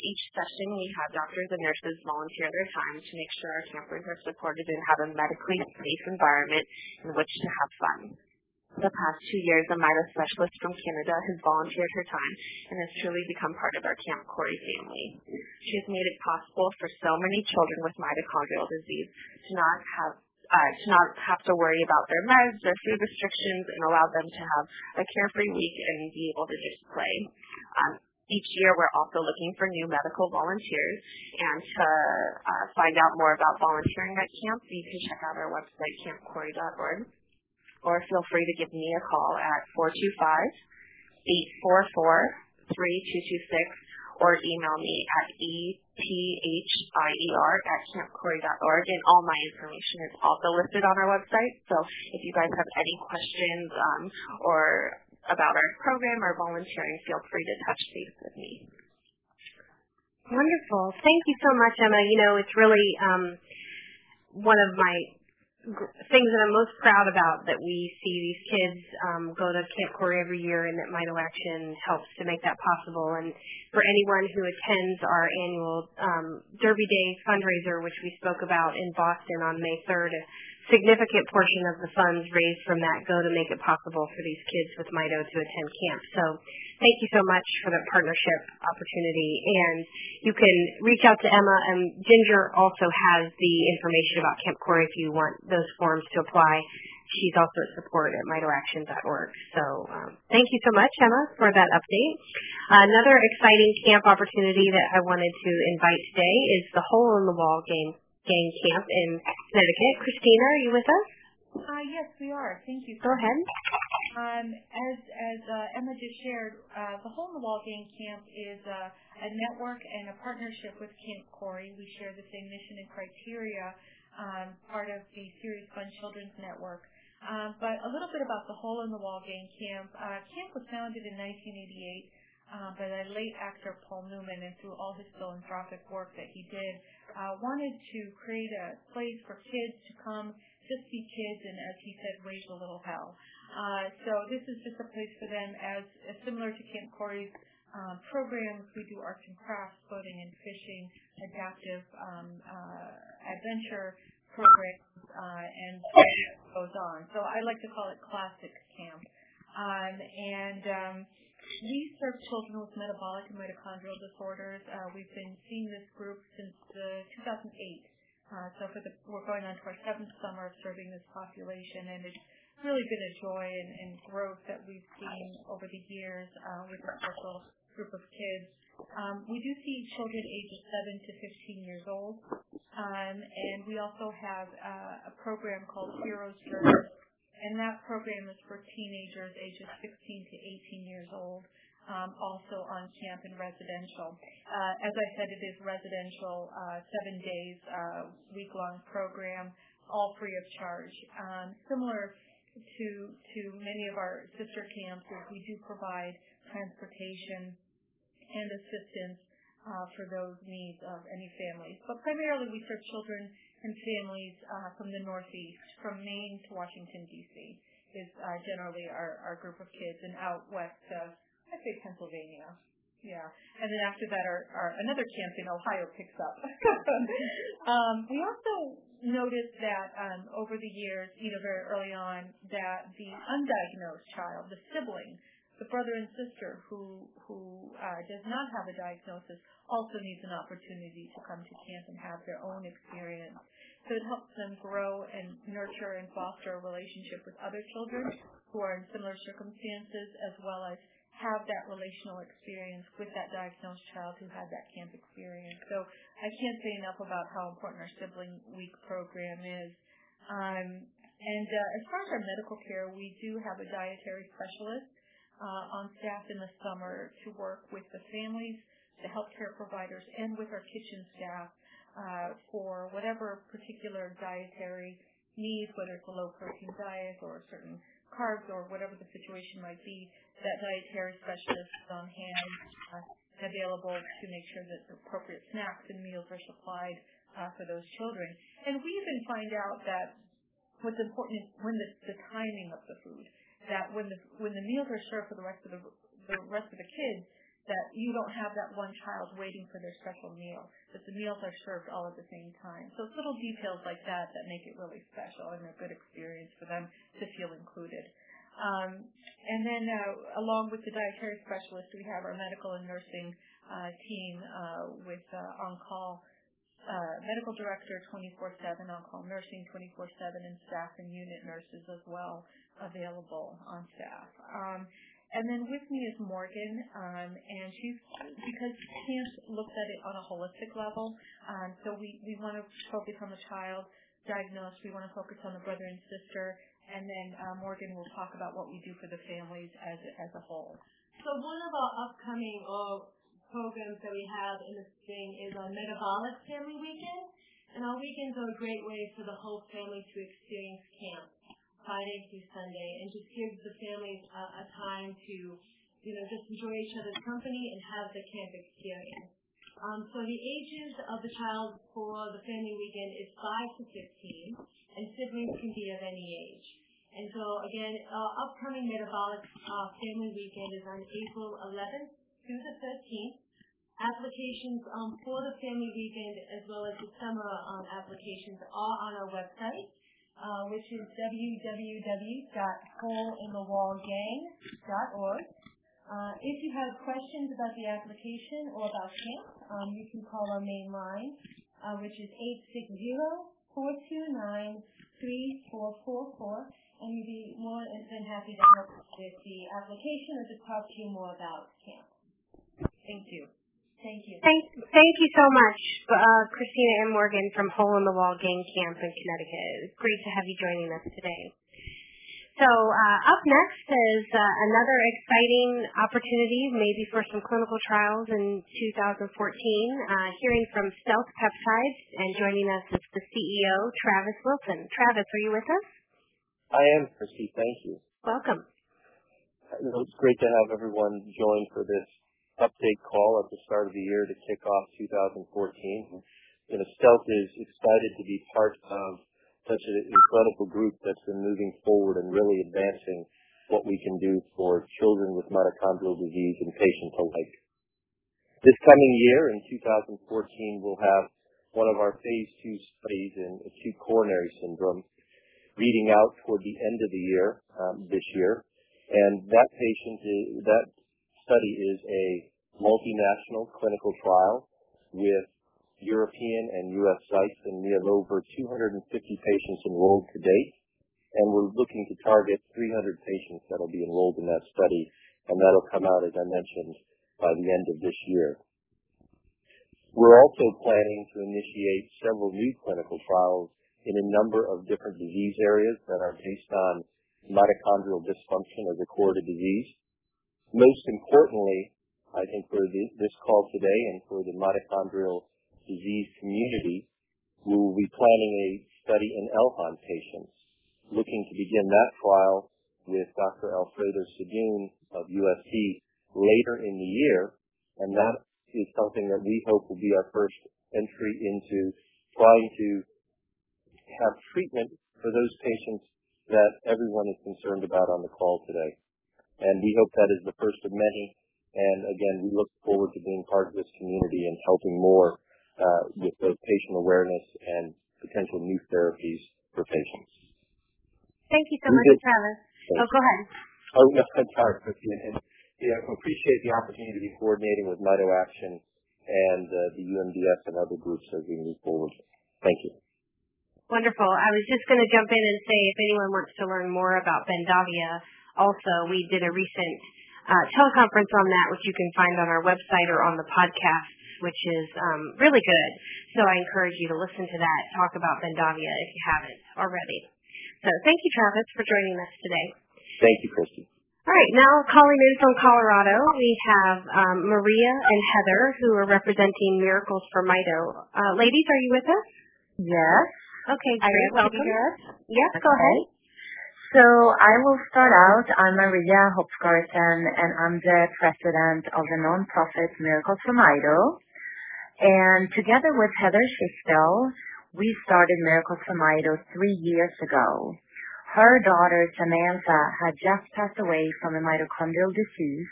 Each session, we have doctors and nurses volunteer their time to make sure our campers are supported and have a medically safe environment in which to have fun. The past two years, a Mito specialist from Canada has volunteered her time and has truly become part of our Camp Korey family. She has made it possible for so many children with mitochondrial disease to not have uh, to not have to worry about their meds, their food restrictions, and allow them to have a carefree week and be able to just play. Um, each year, we're also looking for new medical volunteers. And to uh, find out more about volunteering at camp, you can check out our website, campkorey.org, or feel free to give me a call at 425 844 3226 or email me at ephier at campkorey.org. And all my information is also listed on our website. So if you guys have any questions um, or about our program or volunteering, feel free to touch base with me. Wonderful. Thank you so much, Emma. You know, it's really um, one of my things that I'm most proud about that we see these kids um, go to Camp Korey every year and that Mito Action helps to make that possible. And for anyone who attends our annual um, Derby Day fundraiser, which we spoke about in Boston on May 3rd, significant portion of the funds raised from that go to make it possible for these kids with Mito to attend camp. So thank you so much for the partnership opportunity. And you can reach out to Emma, and Ginger also has the information about Camp Korey if you want those forms to apply. She's also at support at mitoaction.org. So um, thank you so much, Emma, for that update. Another exciting camp opportunity that I wanted to invite today is the Hole in the Wall game gang camp in Connecticut. Christina, are you with us? Uh, yes, we are. Thank you. Go ahead. Um, as as uh, Emma just shared, uh, the Hole in the Wall Gang Camp is uh, a network and a partnership with Camp Korey. We share the same mission and criteria, um, part of the Serious Fun Children's Network. Um, but a little bit about the Hole in the Wall Gang Camp. Uh, camp was founded in 1988 uh, by the late actor Paul Newman, and through all his philanthropic work that he did, uh, wanted to create a place for kids to come, just be kids, and as he said, raise a little hell. Uh, so this is just a place for them, as, as similar to Camp Korey's uh, programs. We do arts and crafts, boating and fishing, adaptive um, uh, adventure programs, uh, and goes on. So I like to call it classic camp. Um, and um, we serve children with metabolic and mitochondrial disorders. Uh, we've been seeing this group since uh, 2008. Uh, so we're going on to our seventh summer of serving this population, and it's really been a joy and, growth that we've seen over the years uh, with this special group of kids. Um, we do see children ages 7 to 15 years old, um, and we also have a program called Heroes Journey, and that program is for teenagers ages 16 to 18 years old, um, also on camp and residential. Uh, as I said, it is residential, uh, seven days, uh, week-long program, all free of charge. Um, similar to to many of our sister camps, we do provide transportation and assistance uh, for those needs of any families. But primarily, we serve children and families uh, from the Northeast, from Maine to Washington, D.C. is uh, generally our, our group of kids, and out west to, I'd say, Pennsylvania. Yeah, and then after that, our, our another camp in Ohio picks up. um, we also noticed that um, over the years, you know, very early on, that the undiagnosed child, the sibling, the brother and sister who who uh, does not have a diagnosis also needs an opportunity to come to camp and have their own experience. So it helps them grow and nurture and foster a relationship with other children who are in similar circumstances, as well as have that relational experience with that diagnosed child who had that camp experience. So I can't say enough about how important our sibling week program is. Um, and uh, as far as our medical care, we do have a dietary specialist uh, on staff in the summer to work with the families, the healthcare providers, and with our kitchen staff uh, for whatever particular dietary needs, whether it's a low protein diet or certain carbs or whatever the situation might be, that dietary specialist is on hand uh, available to make sure that appropriate snacks and meals are supplied for those children. And we even find out that what's important is when the timing of the food that when the when the meals are served for the rest of the the rest of the kids, that you don't have that one child waiting for their special meal, that the meals are served all at the same time. So it's little details like that that make it really special and a good experience for them to feel included. Um, and then uh, along with the dietary specialist, we have our medical and nursing uh, team uh, with uh, on-call uh, medical director 24/7, on-call nursing 24/7, and staff and unit nurses as well available on staff. Um, and then with me is Morgan, um, and she's because camp looks at it on a holistic level. Um, so we we want to focus on the child diagnosed. We want to focus on the brother and sister, and then uh, Morgan will talk about what we do for the families as as a whole. So one of our upcoming or programs that we have in the spring is our metabolic family weekend, and our weekends are a great way for the whole family to experience camp. Friday through Sunday, and just gives the families a, a time to, you know, just enjoy each other's company and have the camp experience. Um, so the ages of the child for the family weekend is 5 to 15, and siblings can be of any age. And so again, uh, upcoming metabolic uh, family weekend is on April 11th through the 13th. Applications um, for the family weekend as well as the summer um, applications are on our website which is www.holeinthewallgang.org. Uh, if you have questions about the application or about camp, um, you can call our main line, uh, which is 860-429-3444, and we'd be more than happy to help with the application or to talk to you more about camp. Thank you. Thank you. Thank, thank you so much, uh, Christina and Morgan from Hole in the Wall Gang Camp in Connecticut. It's great to have you joining us today. So uh, up next is uh, another exciting opportunity, maybe for some clinical trials in 2014. Uh, hearing from Stealth Peptides, and joining us is the CEO, Travis Wilson. Travis, are you with us? I am, Christy. Thank you. Welcome. It's great to have everyone join for this update call at the start of the year to kick off 2014. You know, Stealth is excited to be part of such an incredible group that's been moving forward and really advancing what we can do for children with mitochondrial disease and patients alike. This coming year, in 2014, we'll have one of our phase two studies in acute coronary syndrome reading out toward the end of the year um, this year. And that patient, is, that study is a multinational clinical trial with European and U.S. sites, and we have over 250 patients enrolled to date. And we're looking to target 300 patients that'll be enrolled in that study, and that'll come out, as I mentioned, by the end of this year. We're also planning to initiate several new clinical trials in a number of different disease areas that are based on mitochondrial dysfunction as a core to disease. Most importantly, I think for this call today and for the mitochondrial disease community, we will be planning a study in LHON patients, looking to begin that trial with Dr. Alfredo Sadun of USC later in the year, and that is something that we hope will be our first entry into trying to have treatment for those patients that everyone is concerned about on the call today. And we hope that is the first of many and again, we look forward to being part of this community and helping more uh, with both patient awareness and potential new therapies for patients. Thank you so much, Travis. Oh, go ahead. Oh, no, I'm sorry, Christine. And, yeah, appreciate the opportunity to be coordinating with Mito Action and uh, the UMDF and other groups as we move forward. Thank you. Wonderful. I was just going to jump in and say if anyone wants to learn more about Bendavia, also, we did a recent uh, teleconference on that, which you can find on our website or on the podcast, which is um, really good. So I encourage you to listen to that, talk about Bendavia if you haven't already. So thank you, Travis, for joining us today. Thank you, Christy. All right, now calling in from Colorado, we have um, Maria and Heather, who are representing Miracles for Mito. Uh, ladies, are you with us? Yes. Okay, great. Welcome. Yes, okay. go ahead. So I will start out. I'm Maria Hopskarten, and I'm the president of the nonprofit Miracles from Mito. And together with Heather Schichtel, we started Miracles from Mito three years ago. Her daughter Samantha had just passed away from a mitochondrial disease,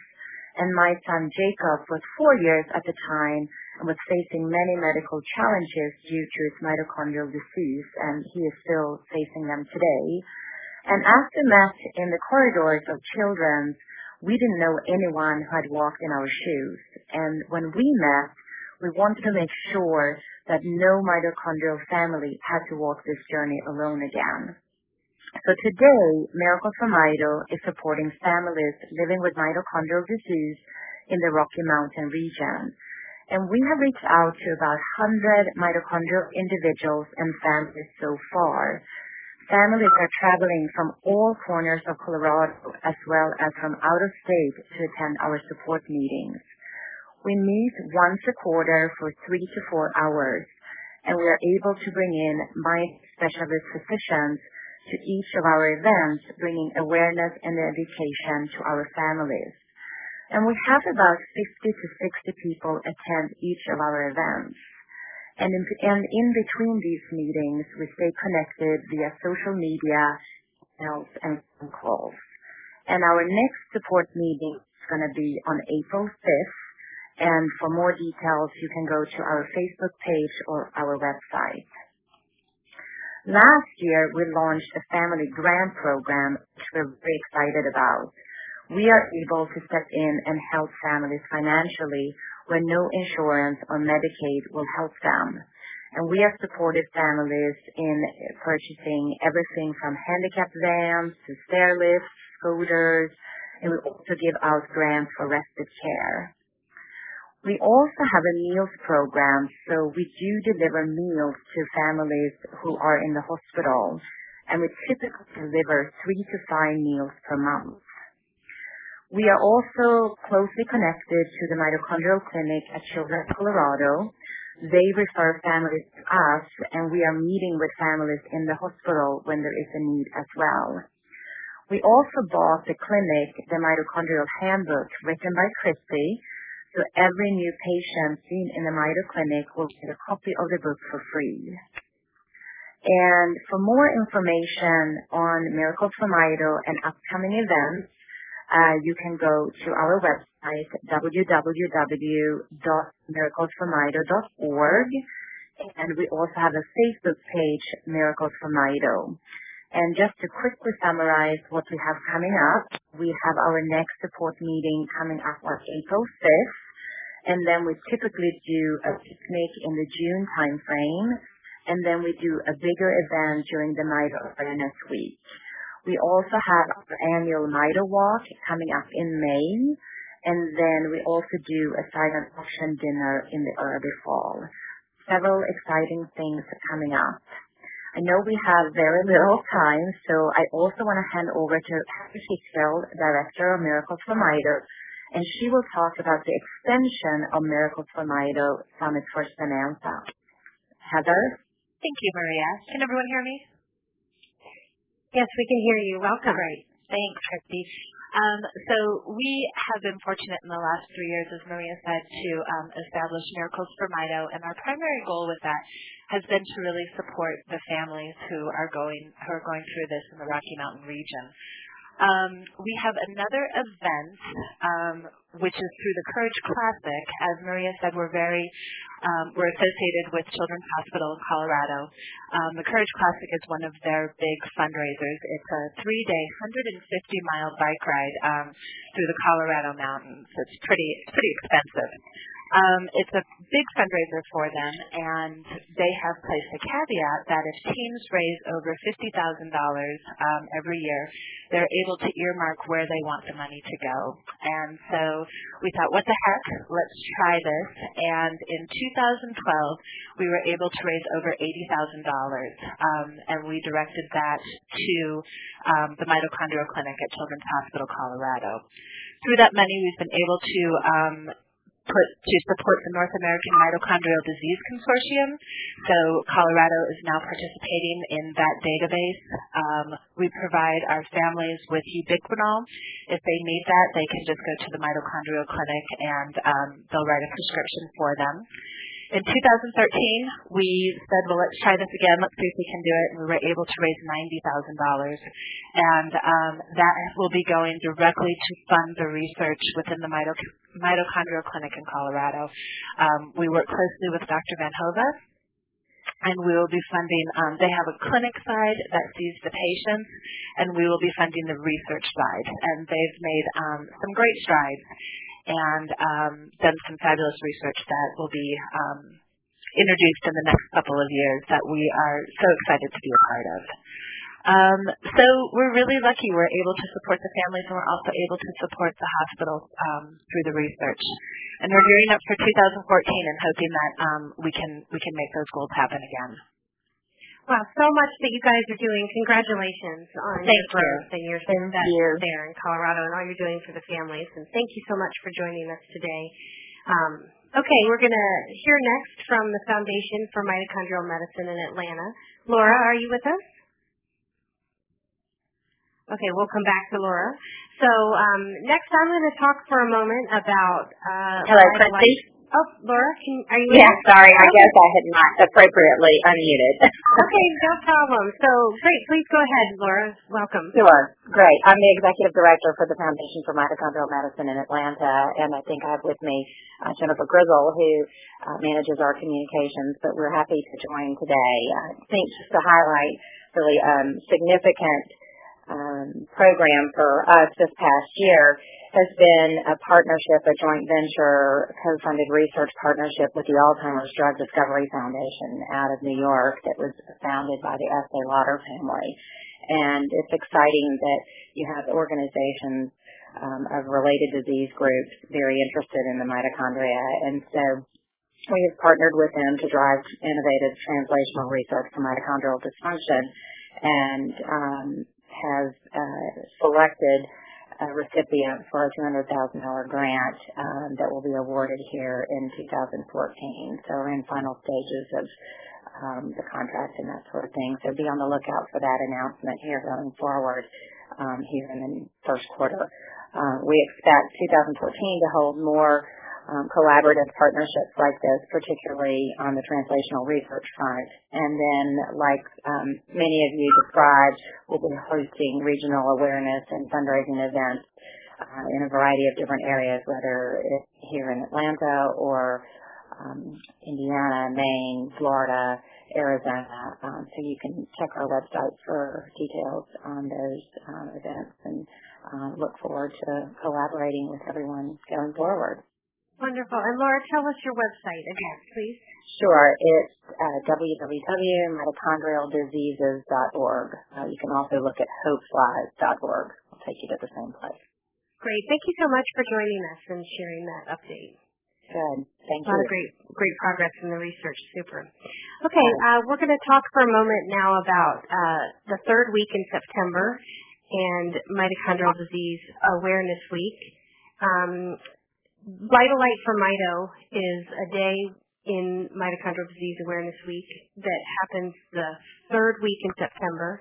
and my son Jacob was four years at the time and was facing many medical challenges due to his mitochondrial disease, and he is still facing them today. And after met in the corridors of children's, we didn't know anyone who had walked in our shoes. And when we met, we wanted to make sure that no mitochondrial family had to walk this journey alone again. So today, Miracles for Mito is supporting families living with mitochondrial disease in the Rocky Mountain region. And we have reached out to about 100 mitochondrial individuals and families so far. Families are traveling from all corners of Colorado as well as from out of state to attend our support meetings. We meet once a quarter for three to four hours, and we are able to bring in mind specialist physicians to each of our events, bringing awareness and education to our families. And we have about 50 to 60 people attend each of our events. And in, between these meetings, we stay connected via social media, emails, and phone calls. And our next support meeting is going to be on April 5th. And for more details, you can go to our Facebook page or our website. Last year, we launched a family grant program, which we're very excited about. We are able to step in and help families financially where no insurance or Medicaid will help them. And we have supported families in purchasing everything from handicap vans to stair lifts, scooters, and we also give out grants for respite care. We also have a meals program, so we do deliver meals to families who are in the hospital. and we typically deliver three to five meals per month. We are also closely connected to the mitochondrial clinic at Children's Colorado. They refer families to us, and we are meeting with families in the hospital when there is a need as well. We also bought the clinic the mitochondrial handbook written by Christy, so every new patient seen in the Mito clinic will get a copy of the book for free. And for more information on Miracles for Mito and upcoming events, Uh, you can go to our website, www.miraclesformito.org, and we also have a Facebook page, Miracles for Mito. And just to quickly summarize what we have coming up, we have our next support meeting coming up on April 5th, and then we typically do a picnic in the June timeframe, and then we do a bigger event during the Mito Awareness Week. We also have our annual Mito Walk coming up in May, and then we also do a silent auction dinner in the early fall. Several exciting things coming up. I know we have very little time, so I also want to hand over to Heather Schitzfeld, Director of Miracles for Mito, and she will talk about the extension of Miracles for from its first bonanza. Heather? Thank you, Maria. Can everyone hear me? Yes, we can hear you. Welcome. Great. Thanks, Christy. Um, so we have been fortunate in the last three years, as Maria said, to um, establish Miracles for Mito, and our primary goal with that has been to really support the families who are going who are going through this in the Rocky Mountain region. Um, we have another event, um, which is through the Courage Classic. As Maria said, we're very um, we're associated with Children's Hospital in Colorado. Um, the Courage Classic is one of their big fundraisers. It's a three-day, 150-mile bike ride um, through the Colorado mountains. It's pretty pretty expensive. Um, it's a big fundraiser for them, and they have placed a caveat that if teams raise over $50,000 um, every year, they're able to earmark where they want the money to go. And so we thought, what the heck? Let's try this. And in 2012, we were able to raise over $80,000, um, and we directed that to um, the mitochondrial clinic at Children's Hospital Colorado. Through that money, we've been able to um, put to support the North American Mitochondrial Disease Consortium. So Colorado is now participating in that database. Um, we provide our families with ubiquinol. If they need that, they can just go to the mitochondrial clinic and um, they'll write a prescription for them. In 2013, we said, well, let's try this again. Let's see if we can do it. And we were able to raise $90,000. And um, that will be going directly to fund the research within the mitoc- mitochondrial clinic in Colorado. Um, we work closely with Dr. Van Hove, and we will be funding, um, they have a clinic side that sees the patients, and we will be funding the research side. And they've made um, some great strides and um, done some fabulous research that will be um, introduced in the next couple of years that we are so excited to be a part of. Um, so we're really lucky we're able to support the families and we're also able to support the hospital um, through the research. And we're gearing up for 2014 and hoping that um, we can we can make those goals happen again. Wow, so much that you guys are doing. Congratulations on thank your growth you. and your thank you. there in Colorado and all you're doing for the families. And thank you so much for joining us today. Um, okay, we're going to hear next from the Foundation for Mitochondrial Medicine in Atlanta. Laura, are you with us? Okay, we'll come back to Laura. So um, next, I'm going to talk for a moment about. Uh, Hello, Christy. Oh, Laura, can, are you? Yeah, sorry. I guess I had not appropriately unmuted. okay, no problem. So great. Please go ahead, Laura. Welcome. Sure. Great. I'm the executive director for the Foundation for Mitochondrial Medicine in Atlanta, and I think I have with me uh, Jennifer Grizzle, who uh, manages our communications. But we're happy to join today. I think just to highlight really um, significant um, program for us this past year has been a partnership, a joint venture, co-funded research partnership with the Alzheimer's Drug Discovery Foundation out of New York that was founded by the Estée Lauder family. And it's exciting that you have organizations um, of related disease groups very interested in the mitochondria. And so we have partnered with them to drive innovative translational research for mitochondrial dysfunction and um, has uh, selected a recipient for a $200,000 grant um, that will be awarded here in 2014. So we're in final stages of um, the contract and that sort of thing. So be on the lookout for that announcement here going forward um, here in the first quarter. Uh, we expect 2014 to hold more um, collaborative partnerships like this, particularly on the translational research front. And then, like um, many of you described, we'll be hosting regional awareness and fundraising events uh, in a variety of different areas, whether it's here in Atlanta or um, Indiana, Maine, Florida, Arizona. Um, so you can check our website for details on those uh, events and uh, look forward to collaborating with everyone going forward. Wonderful. And Laura, tell us your website again, please. Sure. It's uh, www.mitochondrialdiseases.org. Uh, you can also look at hopeflies.org. It'll take you to the same place. Great. Thank you so much for joining us and sharing that update. Good. Thank you. A lot of great, great progress in the research. Super. Okay, uh, we're going to talk for a moment now about uh, the third week in September and Mitochondrial Disease Awareness Week. Um, Vital Light for Mito is a day in Mitochondrial Disease Awareness Week that happens the third week in September.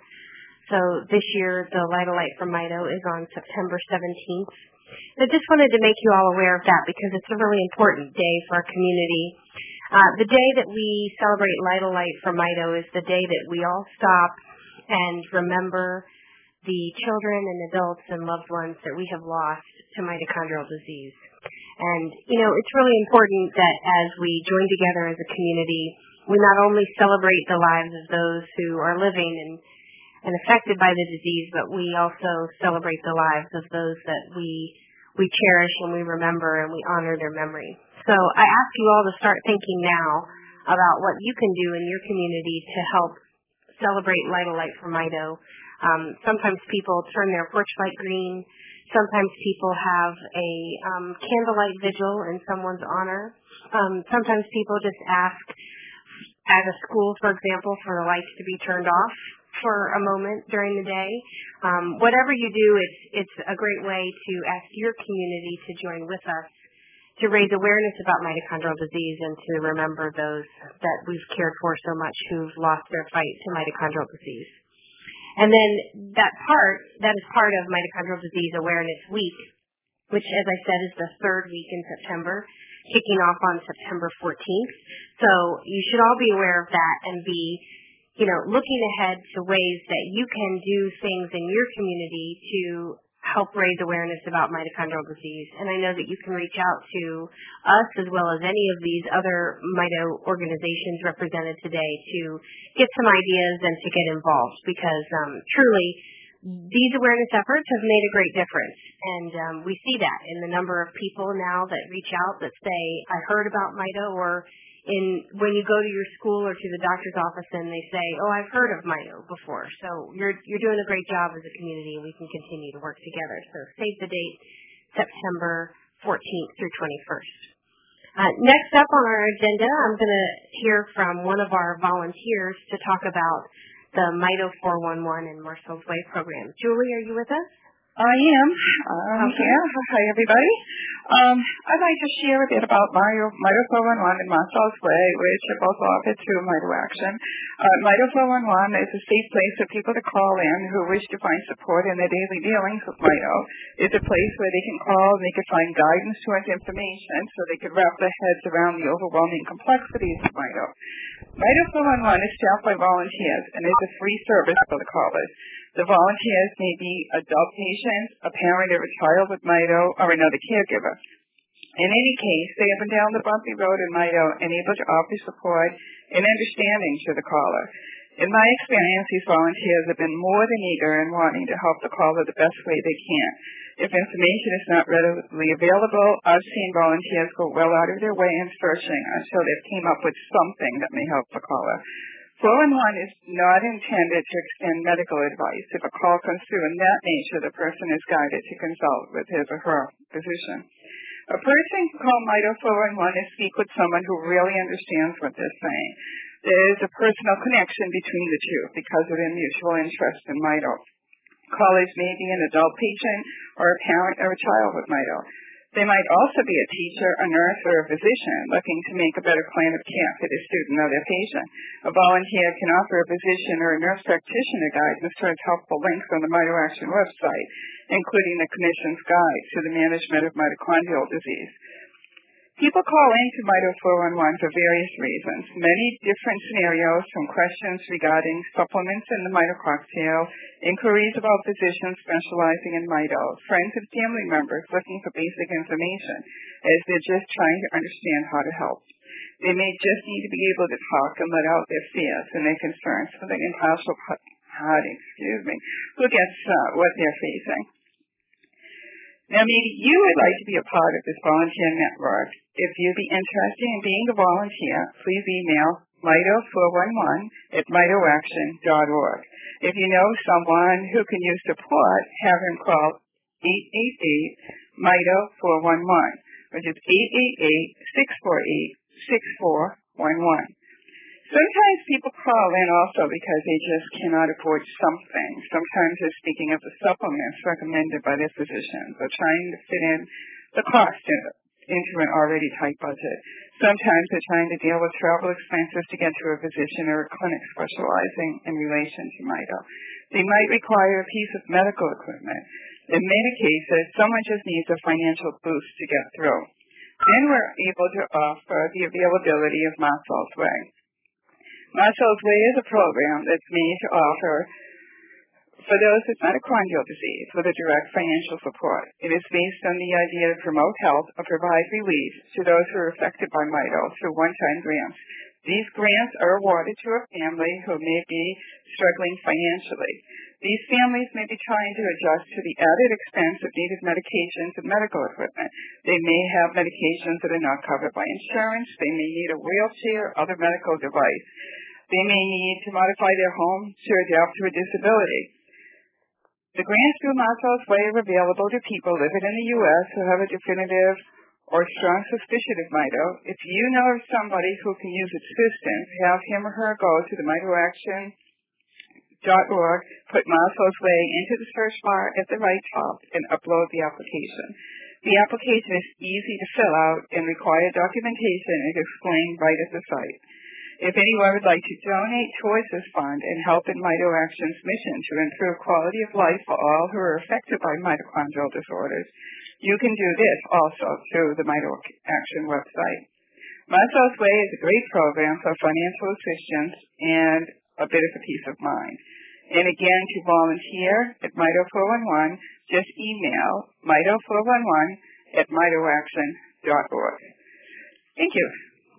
So this year, the Vital Light for Mito is on September 17th. I just wanted to make you all aware of that because it's a really important day for our community. Uh, the day that we celebrate Light for Mito is the day that we all stop and remember the children and adults and loved ones that we have lost to mitochondrial disease. And, you know, it's really important that as we join together as a community, we not only celebrate the lives of those who are living and, and affected by the disease, but we also celebrate the lives of those that we, we cherish and we remember and we honor their memory. So I ask you all to start thinking now about what you can do in your community to help celebrate Light a Light for Mito. Um, sometimes people turn their porch light green. Sometimes people have a um, candlelight vigil in someone's honor. Um, sometimes people just ask at a school, for example, for the lights to be turned off for a moment during the day. Um, whatever you do, it's it's a great way to ask your community to join with us to raise awareness about mitochondrial disease and to remember those that we've cared for so much who've lost their fight to mitochondrial disease. And then that part, that is part of Mitochondrial Disease Awareness Week, which, as I said, is the third week in September, kicking off on September 14th. So you should all be aware of that and be, you know, looking ahead to ways that you can do things in your community to help raise awareness about mitochondrial disease. And I know that you can reach out to us as well as any of these other mito organizations represented today to get some ideas and to get involved because um, truly these awareness efforts have made a great difference. And um, we see that in the number of people now that reach out that say, I heard about MITO or in when you go to your school or to the doctor's office and they say, "Oh, I've heard of Mito before." So you're you're doing a great job as a community, and we can continue to work together. So save the date, September 14th through 21st. Uh, next up on our agenda, I'm going to hear from one of our volunteers to talk about the Mito 411 and Marcel's Way program. Julie, are you with us? I am. Um, okay. Yeah. Hi, everybody. Um, I'd like to share a bit about Mario, Mito 411 and Marcel's Way, which are both offered through Mito Action. Uh, Mito 411 is a safe place for people to call in who wish to find support in their daily dealings with Mito. It's a place where they can call and they can find guidance towards information so they can wrap their heads around the overwhelming complexities of Mito. Mito 411 is staffed by volunteers and is a free service for the callers. The volunteers may be adult patients, a parent of a child with Mito, or another caregiver. In any case, they have been down the bumpy road in Mito and able to offer support and understanding to the caller. In my experience, these volunteers have been more than eager in wanting to help the caller the best way they can. If information is not readily available, I've seen volunteers go well out of their way in searching until they've came up with something that may help the caller. 411 is not intended to extend medical advice. If a call comes through in that nature, the person is guided to consult with his or her physician. A person can call MITO 411 and speak with someone who really understands what they're saying. There is a personal connection between the two because of their mutual interest in mito. Callers may be an adult patient or a parent or a child with mito. They might also be a teacher, a nurse, or a physician looking to make a better plan of care for their student or their patient. A volunteer can offer a physician or a nurse practitioner guidance towards helpful links on the Mito Action website, including the Clinician's Guide to the Management of Mitochondrial Disease. People call into Mito 411 for various reasons. Many different scenarios from questions regarding supplements in the Mito cocktail, inquiries about physicians specializing in Mito, friends and family members looking for basic information as they're just trying to understand how to help. They may just need to be able to talk and let out their fears and their concerns for the impartial party, excuse me, who gets uh, what they're facing. Now, maybe you would like to be a part of this volunteer network. If you'd be interested in being a volunteer, please email mito411 at mitoaction.org. If you know someone who can use support, have him call 888-MITO411, which is 888-648-6411. Sometimes people call in also because they just cannot afford something. Sometimes they're speaking of the supplements recommended by their physicians or trying to fit in the cost into an already tight budget. Sometimes they're trying to deal with travel expenses to get to a physician or a clinic specializing in relation to MITO. They might require a piece of medical equipment. In many cases, someone just needs a financial boost to get through. Then we're able to offer the availability of Marcel's Way. Marcel's Way is a program that's made to offer for those with mitochondrial disease with a direct financial support. It is based on the idea to promote health or provide relief to those who are affected by mito through one-time grants. These grants are awarded to a family who may be struggling financially. These families may be trying to adjust to the added expense of needed medications and medical equipment. They may have medications that are not covered by insurance. They may need a wheelchair or other medical device. They may need to modify their home to adapt to a disability. The grants through Marcel's Way available to people living in the U.S. who have a definitive or strong suspicion of mito. If you know of somebody who can use assistance, have him or her go to the put Marcel's Way into the search bar at the right top, and upload the application. The application is easy to fill out and require documentation is explained right at the site. If anyone would like to donate towards this fund and help in Mito Action's mission to improve quality of life for all who are affected by mitochondrial disorders, you can do this also through the Mito Action website. Marcel's Way is a great program for financial assistance and a bit of a peace of mind. And again, to volunteer at Mito 411, just email mito411 at mitoaction.org. Thank you.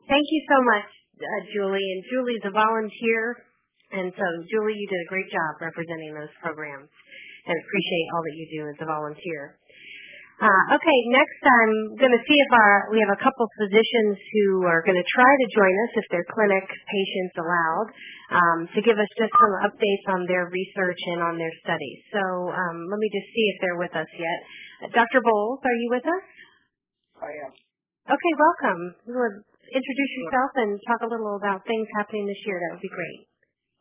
Thank you so much, uh, Julie. And Julie's a volunteer. And so, Julie, you did a great job representing those programs and appreciate all that you do as a volunteer. Uh, okay, next I'm going to see if our, we have a couple physicians who are going to try to join us if their clinic patients allowed um, to give us just some updates on their research and on their studies. So um, let me just see if they're with us yet. Uh, Dr. Boles, are you with us? I am. Okay, welcome. You would introduce yourself and talk a little about things happening this year. That would be great.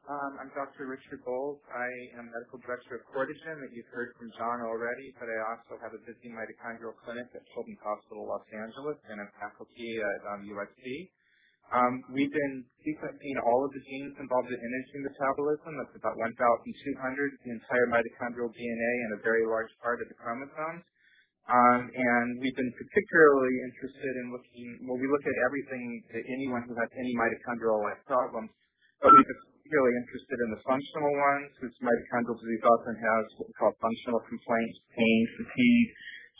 Um, I'm Dr. Richard Boles. I am medical director of Courtagen that you've heard from John already, but I also have a busy mitochondrial clinic at Children's Hospital Los Angeles and a faculty at um, USC. Um, we've been sequencing all of the genes involved in energy metabolism. That's about 1,200, the entire mitochondrial DNA and a very large part of the chromosomes. Um, and we've been particularly interested in looking, well, we look at everything anyone who has any mitochondrial life problems, but we've particularly interested in the functional ones, whose mitochondrial disease often has what we call functional complaints, pain, fatigue,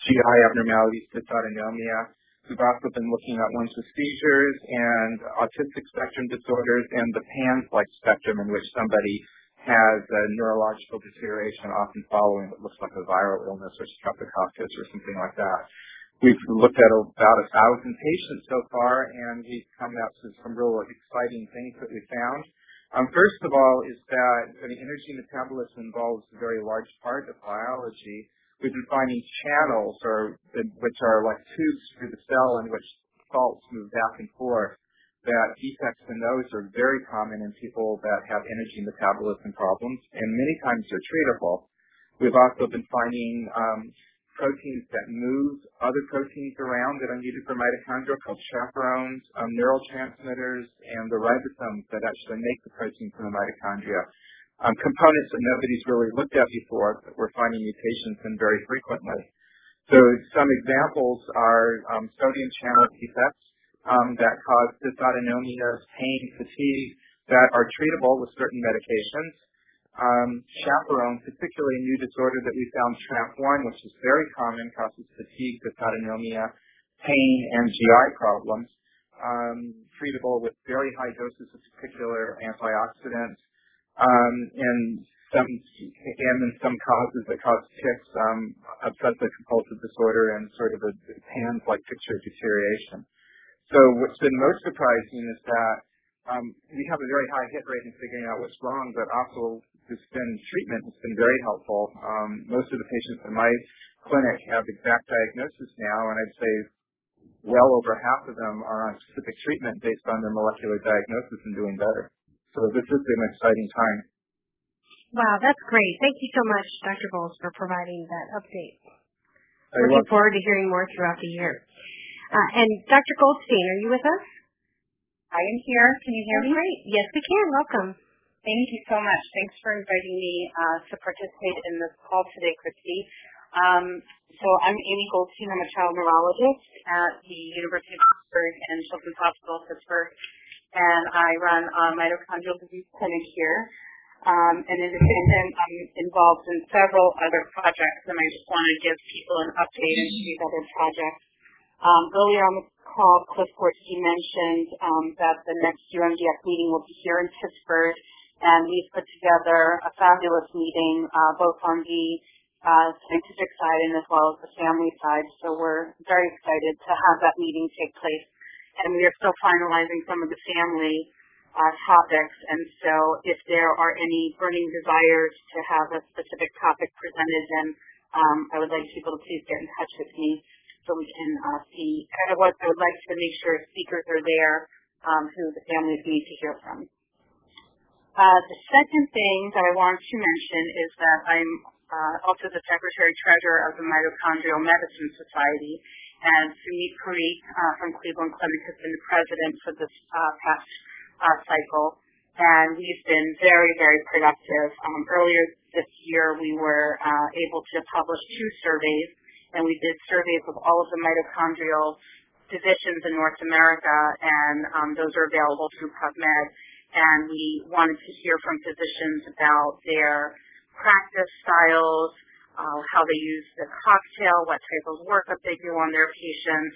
GI abnormalities, dysautonomia. We've also been looking at ones with seizures and autistic spectrum disorders and the PANS-like spectrum in which somebody has a neurological deterioration often following what looks like a viral illness or streptococcus or something like that. We've looked at about a thousand patients so far and we've come out to some real exciting things that we found. Um, first of all is that the energy metabolism involves a very large part of biology. We've been finding channels, or which are like tubes through the cell in which salts move back and forth that defects in those are very common in people that have energy metabolism problems, and many times they're treatable. We've also been finding um, proteins that move other proteins around that are needed for mitochondria called chaperones, um, neurotransmitters, and the ribosomes that actually make the proteins in the mitochondria. Um, components that nobody's really looked at before that we're finding mutations in very frequently. So some examples are um, sodium channel defects um, that cause dysautonomia, pain, fatigue that are treatable with certain medications. Um, chaperone, particularly a new disorder that we found, TRAP1, which is very common, causes fatigue, dysautonomia, pain, and GI problems. Um, treatable with very high doses of particular antioxidants um, and some and in some causes that cause tics, um, obsessive compulsive disorder, and sort of a hands-like picture deterioration. So what's been most surprising is that um, we have a very high hit rate in figuring out what's wrong, but also this been treatment has been very helpful. Um, most of the patients in my clinic have exact diagnosis now, and I'd say well over half of them are on specific treatment based on their molecular diagnosis and doing better. So this has been an exciting time. Wow, that's great. Thank you so much, Dr. Boles, for providing that update. Very Looking welcome. forward to hearing more throughout the year. Uh, and Dr. Goldstein, are you with us? I am here. Can you hear Oh, me? Great. Yes, we can. Welcome. Thank you so much. Thanks for inviting me uh, to participate in this call today, Christy. Um, so I'm Amy Goldstein. I'm a child neurologist at the University of Pittsburgh and Children's Hospital Pittsburgh, and I run a mitochondrial disease clinic here. Um, and in addition, I'm involved in several other projects, and I just want to give people an update into these other projects. Um, earlier on the call, Cliff Gorski mentioned um, that the next UMDF meeting will be here in Pittsburgh, and we've put together a fabulous meeting, uh, both on the uh, scientific side and as well as the family side. So we're very excited to have that meeting take place. And we are still finalizing some of the family uh, topics. And so if there are any burning desires to have a specific topic presented, then um, I would like people to please get in touch with me so we can uh, see. I I would like to make sure speakers are there um, who the families need to hear from. Uh, the second thing that I want to mention is that I'm uh, also the Secretary Treasurer of the Mitochondrial Medicine Society, and Sumit Parikh uh, from Cleveland Clinic has been the president for this uh, past uh, cycle, and we've been very, very productive. Um, earlier this year, we were able to publish two surveys, and we did surveys of all of the mitochondrial physicians in North America, and um, those are available through PubMed. And we wanted to hear from physicians about their practice styles, uh, how they use the cocktail, what type of workup they do on their patients,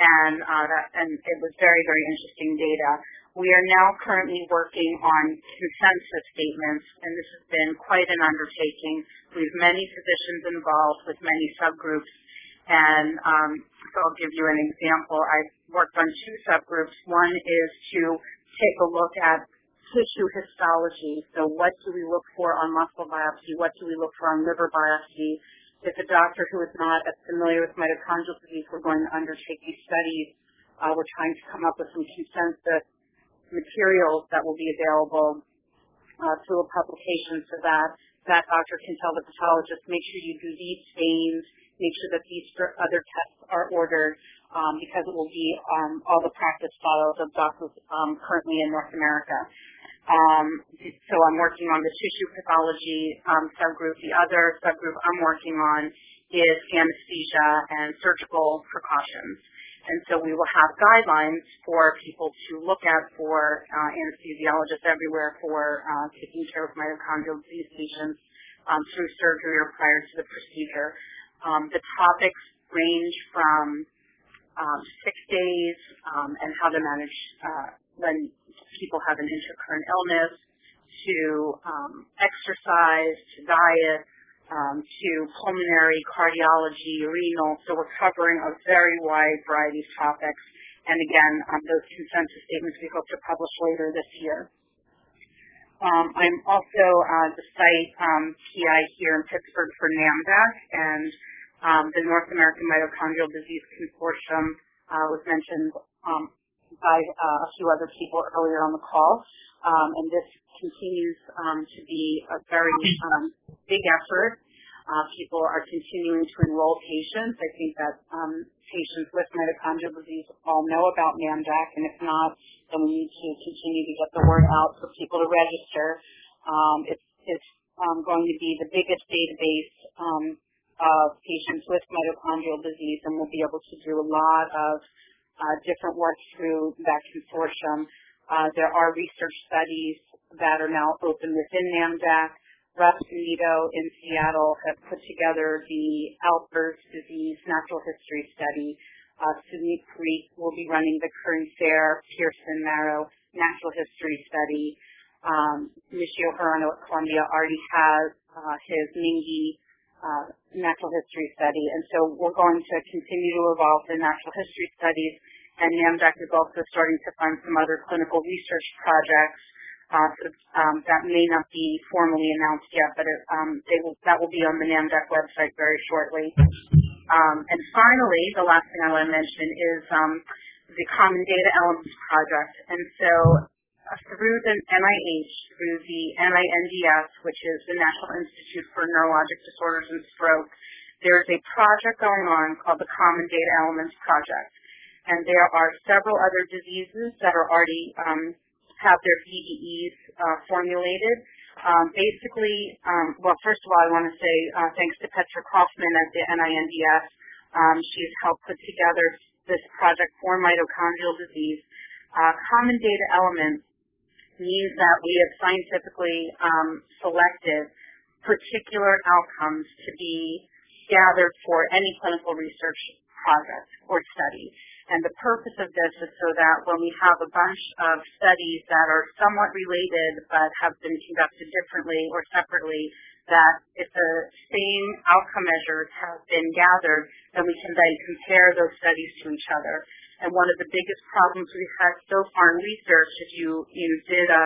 and uh, that, and it was very, very interesting data. We are now currently working on consensus statements, and this has been quite an undertaking. We have many physicians involved with many subgroups, and um, so I'll give you an example. I've worked on two subgroups. One is to take a look at tissue histology. So what do we look for on muscle biopsy? What do we look for on liver biopsy? If a doctor who is not as familiar with mitochondrial disease, we're going to undertake these studies. Uh, we're trying to come up with some consensus materials that will be available uh, through a publication so that that doctor can tell the pathologist, make sure you do these stains, make sure that these other tests are ordered, um, because it will be um, all the practice files of doctors um, currently in North America. Um, so I'm working on the tissue pathology um, subgroup. The other subgroup I'm working on is anesthesia and surgical precautions. And so we will have guidelines for people to look at for uh, anesthesiologists everywhere for uh, taking care of mitochondrial disease patients um, through surgery or prior to the procedure. The topics range from um, sick days um, and how to manage uh, when people have an intercurrent illness, to um, exercise, to diet, um, to pulmonary, cardiology, renal. So we're covering a very wide variety of topics. And again, um, those consensus statements we hope to publish later this year. Um, I'm also uh, the site um, PI here in Pittsburgh for NAMDAC, and um, the North American Mitochondrial Disease Consortium uh, was mentioned um, by uh, a few other people earlier on the call. Um, and this continues um, to be a very um, big effort. Uh, people are continuing to enroll patients. I think that um, patients with mitochondrial disease all know about NAMDAC, and if not, then we need to continue to get the word out for people to register. It's, it's going to be the biggest database of patients with mitochondrial disease, and we'll be able to do a lot of uh, different work through that consortium. Uh, there are research studies that are now open within NAMDAC. Russ Saneto in Seattle have put together the Alpers disease natural history study. Uh, Sumit Parikh will be running the Kern Fair Pearson Marrow natural history study. Um, Michio Hirano at Columbia already has uh, his MNGIE uh, natural history study. And so we're going to continue to evolve the natural history studies. And NAMDAC is also starting to fund some other clinical research projects uh, um, that may not be formally announced yet, but it, um, will, that will be on the NAMDAC website very shortly. Um, and finally, the last thing I want to mention is um, the Common Data Elements Project. And so through the NIH, through the NINDS, which is the National Institute for Neurologic Disorders and Stroke, there's a project going on called the Common Data Elements Project. And there are several other diseases that are already um, have their CDEs uh, formulated. Um, basically, um, well, first of all, I want to say uh, thanks to Petra Kaufman at the NINDS. Um, she's helped put together this project for mitochondrial disease. Uh, common data element means that we have scientifically um, selected particular outcomes to be gathered for any clinical research project or study. And the purpose of this is so that when we have a bunch of studies that are somewhat related but have been conducted differently or separately, that if the same outcome measures have been gathered, then we can then compare those studies to each other. And one of the biggest problems we've had so far in research, if you, you did a,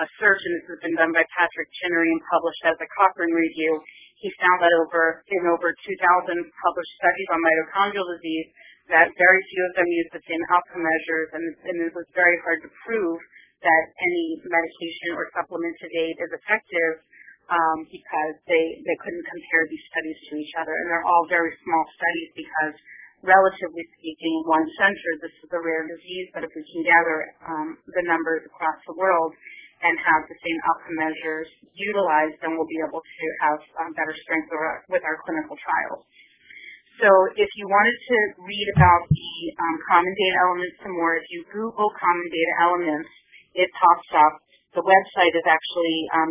a search, and this has been done by Patrick Chinnery and published as a Cochrane review, he found that over in over 2,000 published studies on mitochondrial disease, that very few of them use the same outcome measures, and, and it was very hard to prove that any medication or supplement to date is effective um, because they, they couldn't compare these studies to each other. And they're all very small studies because relatively speaking, one center, this is a rare disease, but if we can gather um, the numbers across the world and have the same outcome measures utilized, then we'll be able to have um, better strength with our clinical trials. So if you wanted to read about the um, common data elements some more, if you Google common data elements, it pops up the website is actually um,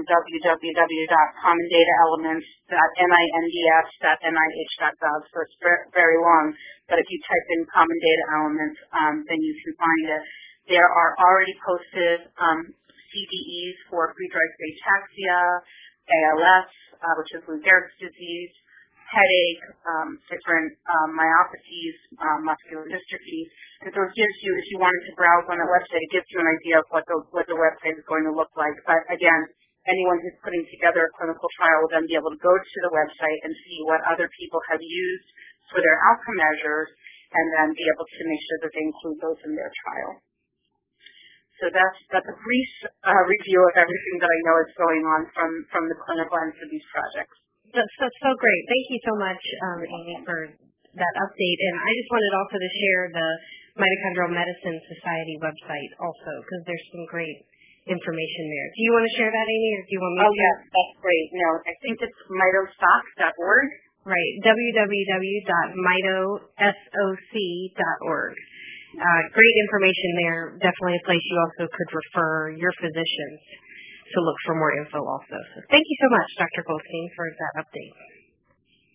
so it's very long. But if you type in common data elements, um, then you can find it. There are already posted um, CDEs for Friedreich's ataxia, ALS, uh, which is Lou Gehrig's disease, headache, um, different um, myopathies, um, muscular dystrophy. And so it gives you, if you wanted to browse on the website, it gives you an idea of what the, what the website is going to look like. But again, anyone who's putting together a clinical trial will then be able to go to the website and see what other people have used for their outcome measures and then be able to make sure that they include those in their trial. So that's, that's a brief uh, review of everything that I know is going on from, from the clinical end for these projects. That's, that's so great. Thank you so much, um, Amy, for that update. And I just wanted also to share the Mitochondrial Medicine Society website also, because there's some great information there. Do you want to share that, Amy, or do you want me oh, to? Oh, yes, that's great. No, I think it's mitosoc.org. Right, www.mitosoc.org. Uh, great information there. Definitely a place you also could refer your physicians to look for more info also. So thank you so much, Dr. Goldstein, for that update.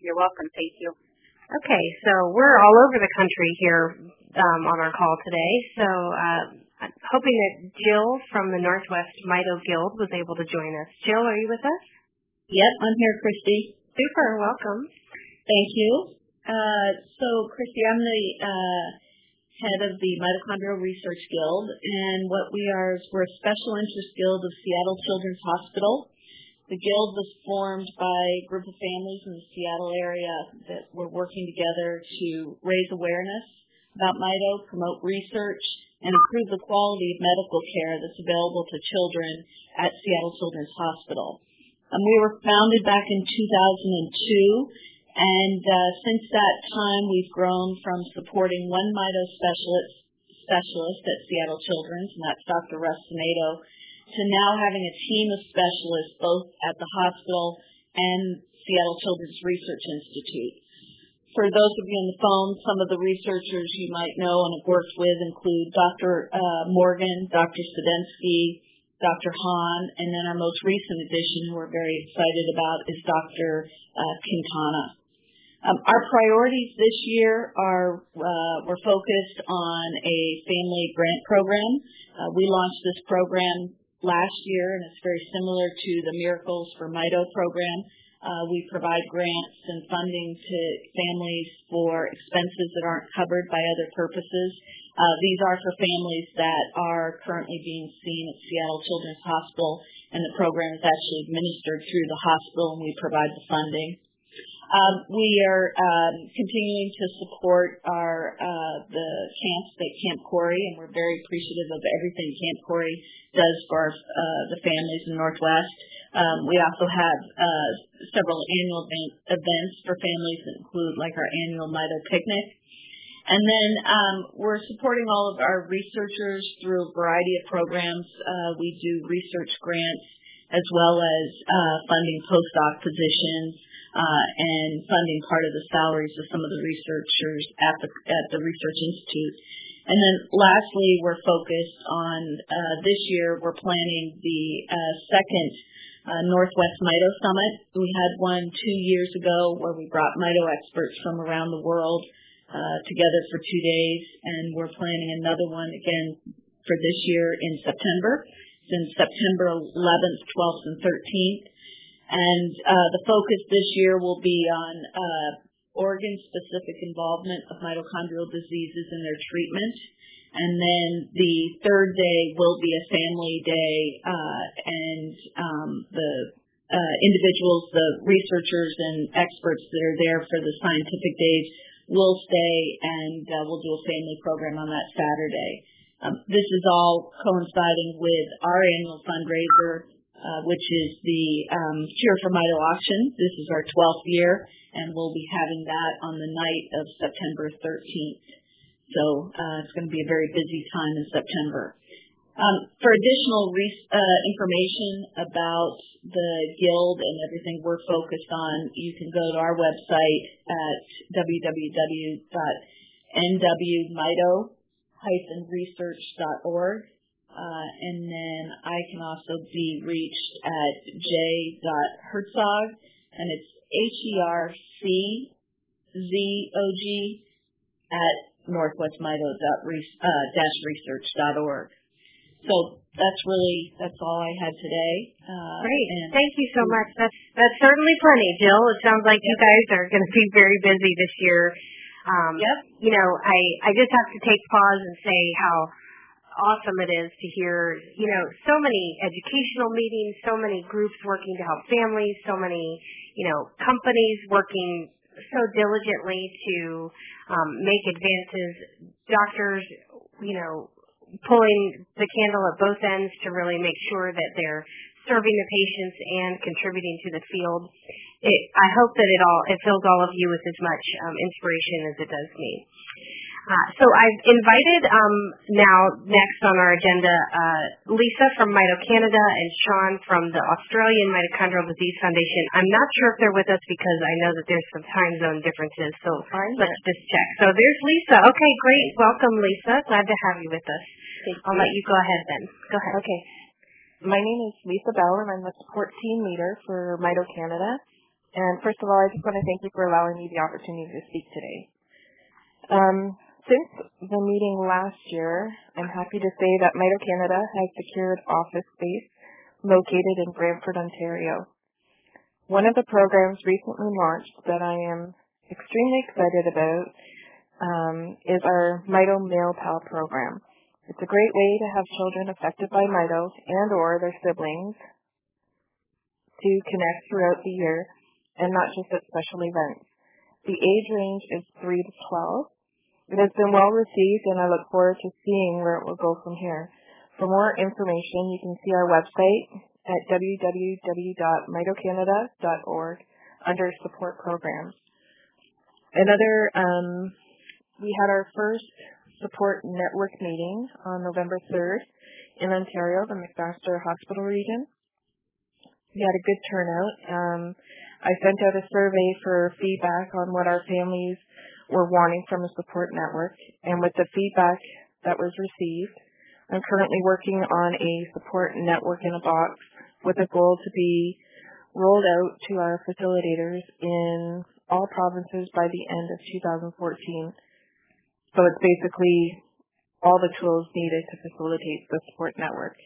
You're welcome. Thank you. Okay, so we're all over the country here um, on our call today. So uh, I'm hoping that Jill from the Northwest Mito Guild was able to join us. Jill, are you with us? Yep, I'm here, Christy. Super, welcome. Thank you. Uh, so, Christy, I'm the uh, head of the Mitochondrial Research Guild, and what we are is we're a special interest guild of Seattle Children's Hospital. The guild was formed by a group of families in the Seattle area that were working together to raise awareness about Mito, promote research, and improve the quality of medical care that's available to children at Seattle Children's Hospital. Um, we were founded back in 2002, and uh, since that time we've grown from supporting one Mito specialist, specialist at Seattle Children's, and that's Dr. Russ Saneto, to now having a team of specialists both at the hospital and Seattle Children's Research Institute. For those of you on the phone, some of the researchers you might know and have worked with include Dr. Uh, Morgan, Dr. Sedensky, Dr. Hahn, and then our most recent addition who we're very excited about is Dr. Uh, Quintana. Um, our priorities this year are uh, we're focused on a family grant program. Uh, we launched this program last year, and it's very similar to the Miracles for Mito program. Uh, we provide grants and funding to families for expenses that aren't covered by other purposes. These are for families that are currently being seen at Seattle Children's Hospital, and the program is actually administered through the hospital, and we provide the funding. Um, we are um, continuing to support our uh, the camps at Camp Korey, and we're very appreciative of everything Camp Korey does for uh, the families in the Northwest. Um, we also have uh, several annual events for families that include like our annual Mito picnic. And then we're supporting all of our researchers through a variety of programs. We do research grants as well as funding postdoc positions and funding part of the salaries of some of the researchers at the at the research institute. And then lastly, we're focused on uh, this year. We're planning the uh, second uh, Northwest Mito Summit. We had one two years ago where we brought Mito experts from around the world uh, together for two days, and we're planning another one again for this year in September. It's in September 11th, 12th, and 13th. And uh, the focus this year will be on uh, organ-specific involvement of mitochondrial diseases in their treatment and then the third day will be a family day, uh, and um, the individuals, the researchers and experts that are there for the scientific days will stay and we'll do a family program on that Saturday. Um, this is all coinciding with our annual fundraiser, which is the um, Cure for Mito auction. This is our 12th year, and we'll be having that on the night of September 13th. So uh, it's going to be a very busy time in September. Um, for additional uh, information about the guild and everything we're focused on, you can go to our website at www.nwmito-research.org. Uh, and then I can also be reached at j.hertzog, and it's H-E-R-C-Z-O-G at northwestmito-research.org. So that's really that's all I had today. Uh, Great, thank you so much. That's that's certainly plenty, Jill. It sounds like yep. you guys are going to be very busy this year. Um, yep. You know, I I just have to take pause and say how awesome it is to hear, you know, so many educational meetings, so many groups working to help families, so many, you know, companies working so diligently to um, make advances. Doctors, you know, pulling the candle at both ends to really make sure that they're serving the patients and contributing to the field. It, I hope that it all it fills all of you with as much um, inspiration as it does me. Uh, so I've invited um, now next on our agenda uh, Lisa from Mito Canada and Sean from the Australian Mitochondrial Disease Foundation. I'm not sure if they're with us because I know that there's some time zone differences, so let's just check. So there's Lisa. Okay, great. Welcome, Lisa. Glad to have you with us. Thank I'll you. let you go ahead then. Go ahead. Okay. My name is Lisa Bell, and I'm the support team leader for Mito Canada. And first of all, I just want to thank you for allowing me the opportunity to speak today. Um, since the meeting last year, I'm happy to say that Mito Canada has secured office space located in Brantford, Ontario. One of the programs recently launched that I am extremely excited about um, is our Mito Mail Pal program. It's a great way to have children affected by Mito and or their siblings to connect throughout the year and not just at special events. The age range is 3 to 12 It has been well received, and I look forward to seeing where it will go from here. For more information, you can see our website at www.mitocanada.org under support programs. Another, um, we had our first support network meeting on November 3rd in Ontario, the McMaster Hospital region. We had a good turnout. Um, I sent out a survey for feedback on what our families were wanting from a support network, and with the feedback that was received, I'm currently working on a support network in a box with a goal to be rolled out to our facilitators in all provinces by the end of 2014. So it's basically all the tools needed to facilitate the support network.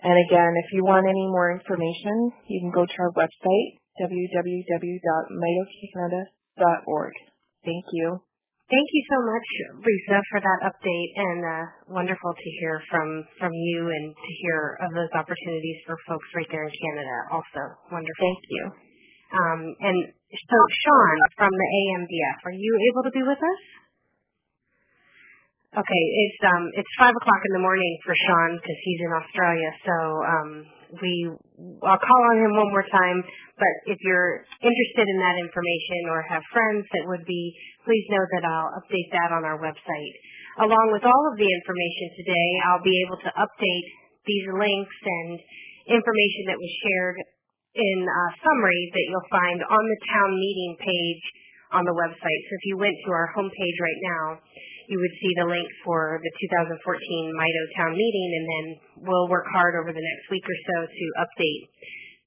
And again, if you want any more information, you can go to our website, www.mitocanada.org. Thank you. Thank you so much, Lisa, for that update, and uh, wonderful to hear from from you and to hear of those opportunities for folks right there in Canada. Also, wonderful. Thank you. Um, and so, Sean from the AMDF, are you able to be with us? Okay, it's um it's five o'clock in the morning for Sean because he's in Australia. So um we I'll call on him one more time. But if you're interested in that information or have friends that would be, please know that I'll update that on our website. Along with all of the information today, I'll be able to update these links and information that was shared in a summary that you'll find on the town meeting page on the website. So if you went to our homepage right now, you would see the link for the 2014 Mito Town Meeting, and then we'll work hard over the next week or so to update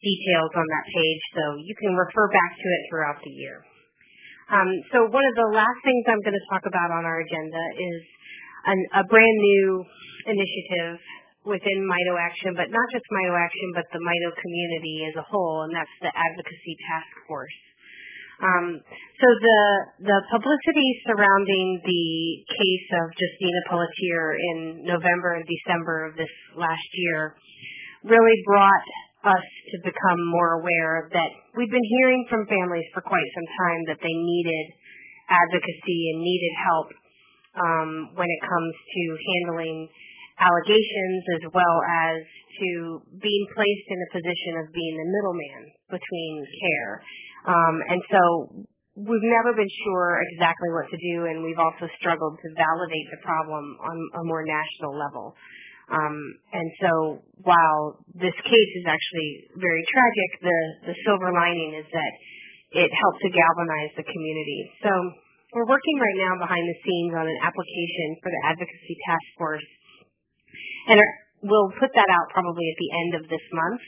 details on that page so you can refer back to it throughout the year. Um, so one of the last things I'm going to talk about on our agenda is an, a brand new initiative within Mito Action, but not just Mito Action, but the Mito community as a whole, and that's the Advocacy Task Force. Um, so the the publicity surrounding the case of Justina Pelletier in November and December of this last year really brought us to become more aware that we've been hearing from families for quite some time that they needed advocacy and needed help um, when it comes to handling allegations as well as to being placed in a position of being the middleman between care. Um, and so we've never been sure exactly what to do, and we've also struggled to validate the problem on a more national level. Um, and so while this case is actually very tragic, the, the silver lining is that it helped to galvanize the community. So we're working right now behind the scenes on an application for the Advocacy Task Force, and we'll put that out probably at the end of this month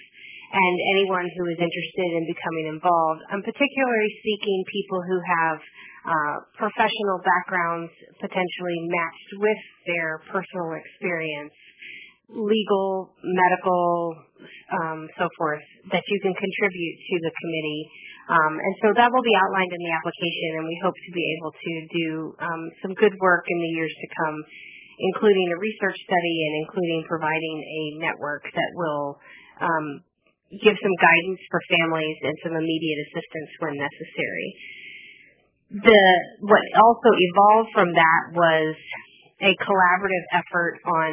and anyone who is interested in becoming involved. I'm particularly seeking people who have uh, professional backgrounds potentially matched with their personal experience, legal, medical, um, so forth, that you can contribute to the committee. Um, and so that will be outlined in the application, and we hope to be able to do um, some good work in the years to come, including a research study and including providing a network that will um, give some guidance for families and some immediate assistance when necessary. The what also evolved from that was a collaborative effort on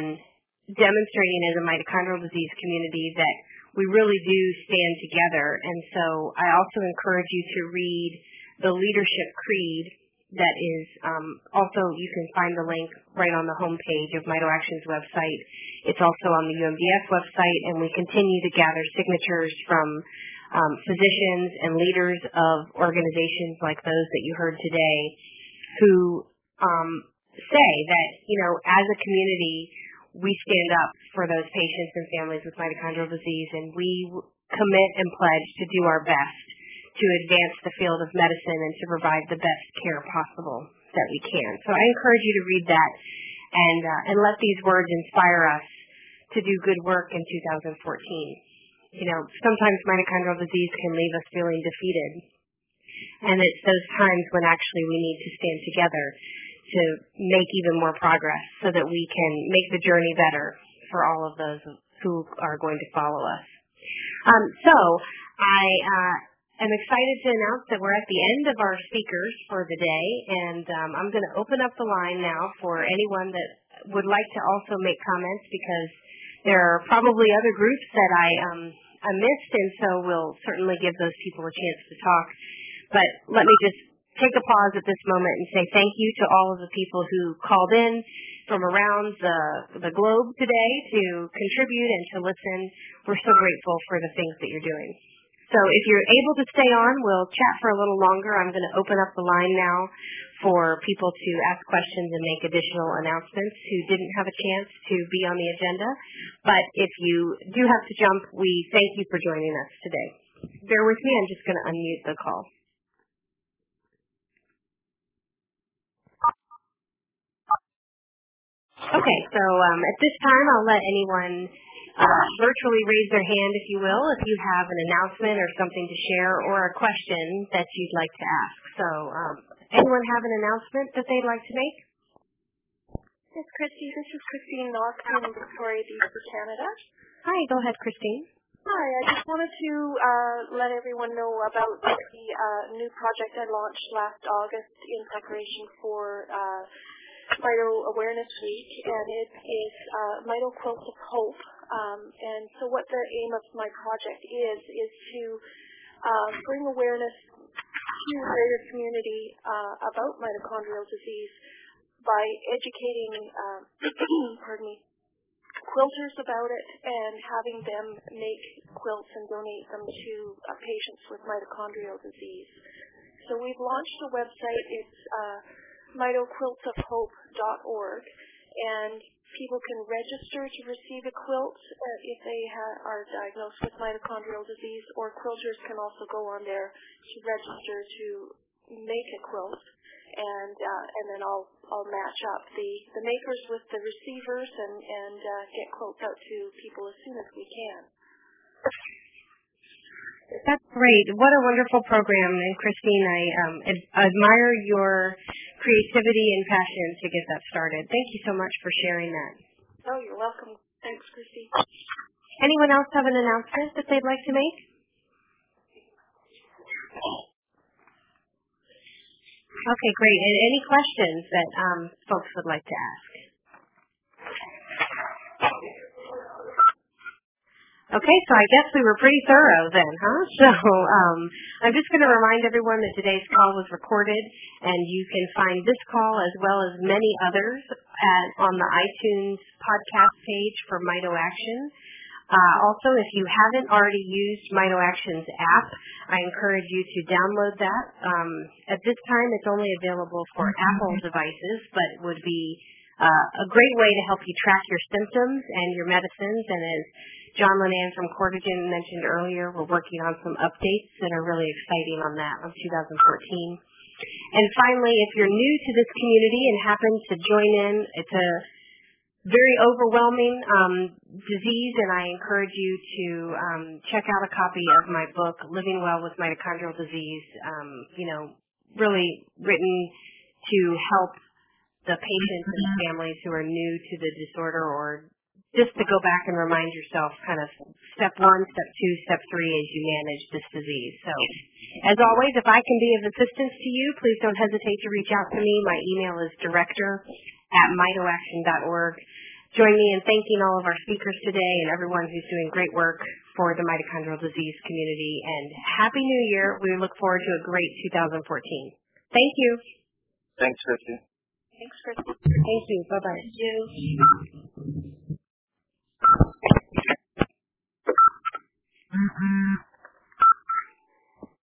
demonstrating as a mitochondrial disease community that we really do stand together. And so I also encourage you to read the Leadership Creed that is um, also you can find the link right on the homepage of Mito Action's website. It's also on the UMDF website, and we continue to gather signatures from um, physicians and leaders of organizations like those that you heard today, who um, say that you know as a community we stand up for those patients and families with mitochondrial disease, and we commit and pledge to do our best to advance the field of medicine and to provide the best care possible that we can. So I encourage you to read that and uh, and let these words inspire us to do good work in 2014. You know, sometimes mitochondrial disease can leave us feeling defeated. And it's those times when actually we need to stand together to make even more progress so that we can make the journey better for all of those who are going to follow us. Um, so I uh, am excited to announce that we're at the end of our speakers for the day, and um, I'm going to open up the line now for anyone that would like to also make comments because there are probably other groups that I um, I missed, and so we'll certainly give those people a chance to talk. But let me just take a pause at this moment and say thank you to all of the people who called in from around the, the globe today to contribute and to listen. We're so grateful for the things that you're doing. So if you're able to stay on, we'll chat for a little longer. I'm going to open up the line now for people to ask questions and make additional announcements who didn't have a chance to be on the agenda. But if you do have to jump, we thank you for joining us today. Bear with me. I'm just going to unmute the call. Okay, so um, at this time, I'll let anyone uh, virtually raise their hand, if you will, if you have an announcement or something to share or a question that you'd like to ask. So, um, anyone have an announcement that they'd like to make? Yes, Christy. This is Christine Knox from Victoria Beach, for Canada. Hi, go ahead, Christine. Hi, I just wanted to uh, let everyone know about the uh, new project I launched last August in preparation for uh, Mito Awareness Week, and it is uh, Mito Quilts of Hope. Um, and so what the aim of my project is, is to uh, bring awareness to the greater community uh, about mitochondrial disease by educating, uh, pardon me, quilters about it and having them make quilts and donate them to uh, patients with mitochondrial disease. So we've launched a website. It's uh, mitoquiltsofhope.org, and people can register to receive a quilt uh, if they ha- are diagnosed with mitochondrial disease, or quilters can also go on there to register to make a quilt, and uh, and then I'll I'll match up the the makers with the receivers and and uh, get quilts out to people as soon as we can. That's great. What a wonderful program. And Christine, I um, ad- admire your creativity and passion to get that started. Thank you so much for sharing that. Oh, you're welcome. Thanks, Christy. Anyone else have an announcement that they'd like to make? Okay, great. And any questions that um, folks would like to ask? Okay, so I guess we were pretty thorough then, huh? So um, I'm just going to remind everyone that today's call was recorded, and you can find this call as well as many others at, on the iTunes podcast page for Mito Action. Uh, also, if you haven't already used Mito Action's app, I encourage you to download that. Um, at this time, it's only available for Apple devices, but would be uh, a great way to help you track your symptoms and your medicines. And as John Linan from Courtagen mentioned earlier, we're working on some updates that are really exciting on that on 2014. And finally, if you're new to this community and happen to join in, it's a very overwhelming um, disease, and I encourage you to um, check out a copy of my book, Living Well with Mitochondrial Disease. Um, you know, really written to help the patients and families who are new to the disorder or just to go back and remind yourself kind of step one, step two, step three as you manage this disease. So as always, if I can be of assistance to you, please don't hesitate to reach out to me. My email is director at mitoaction.org. Join me in thanking all of our speakers today and everyone who's doing great work for the mitochondrial disease community. And Happy New Year. We look forward to a great 2014. Thank you. Thanks, Christy. Thanks, Christy. Thank you. Bye-bye. Thank you. Mm-mm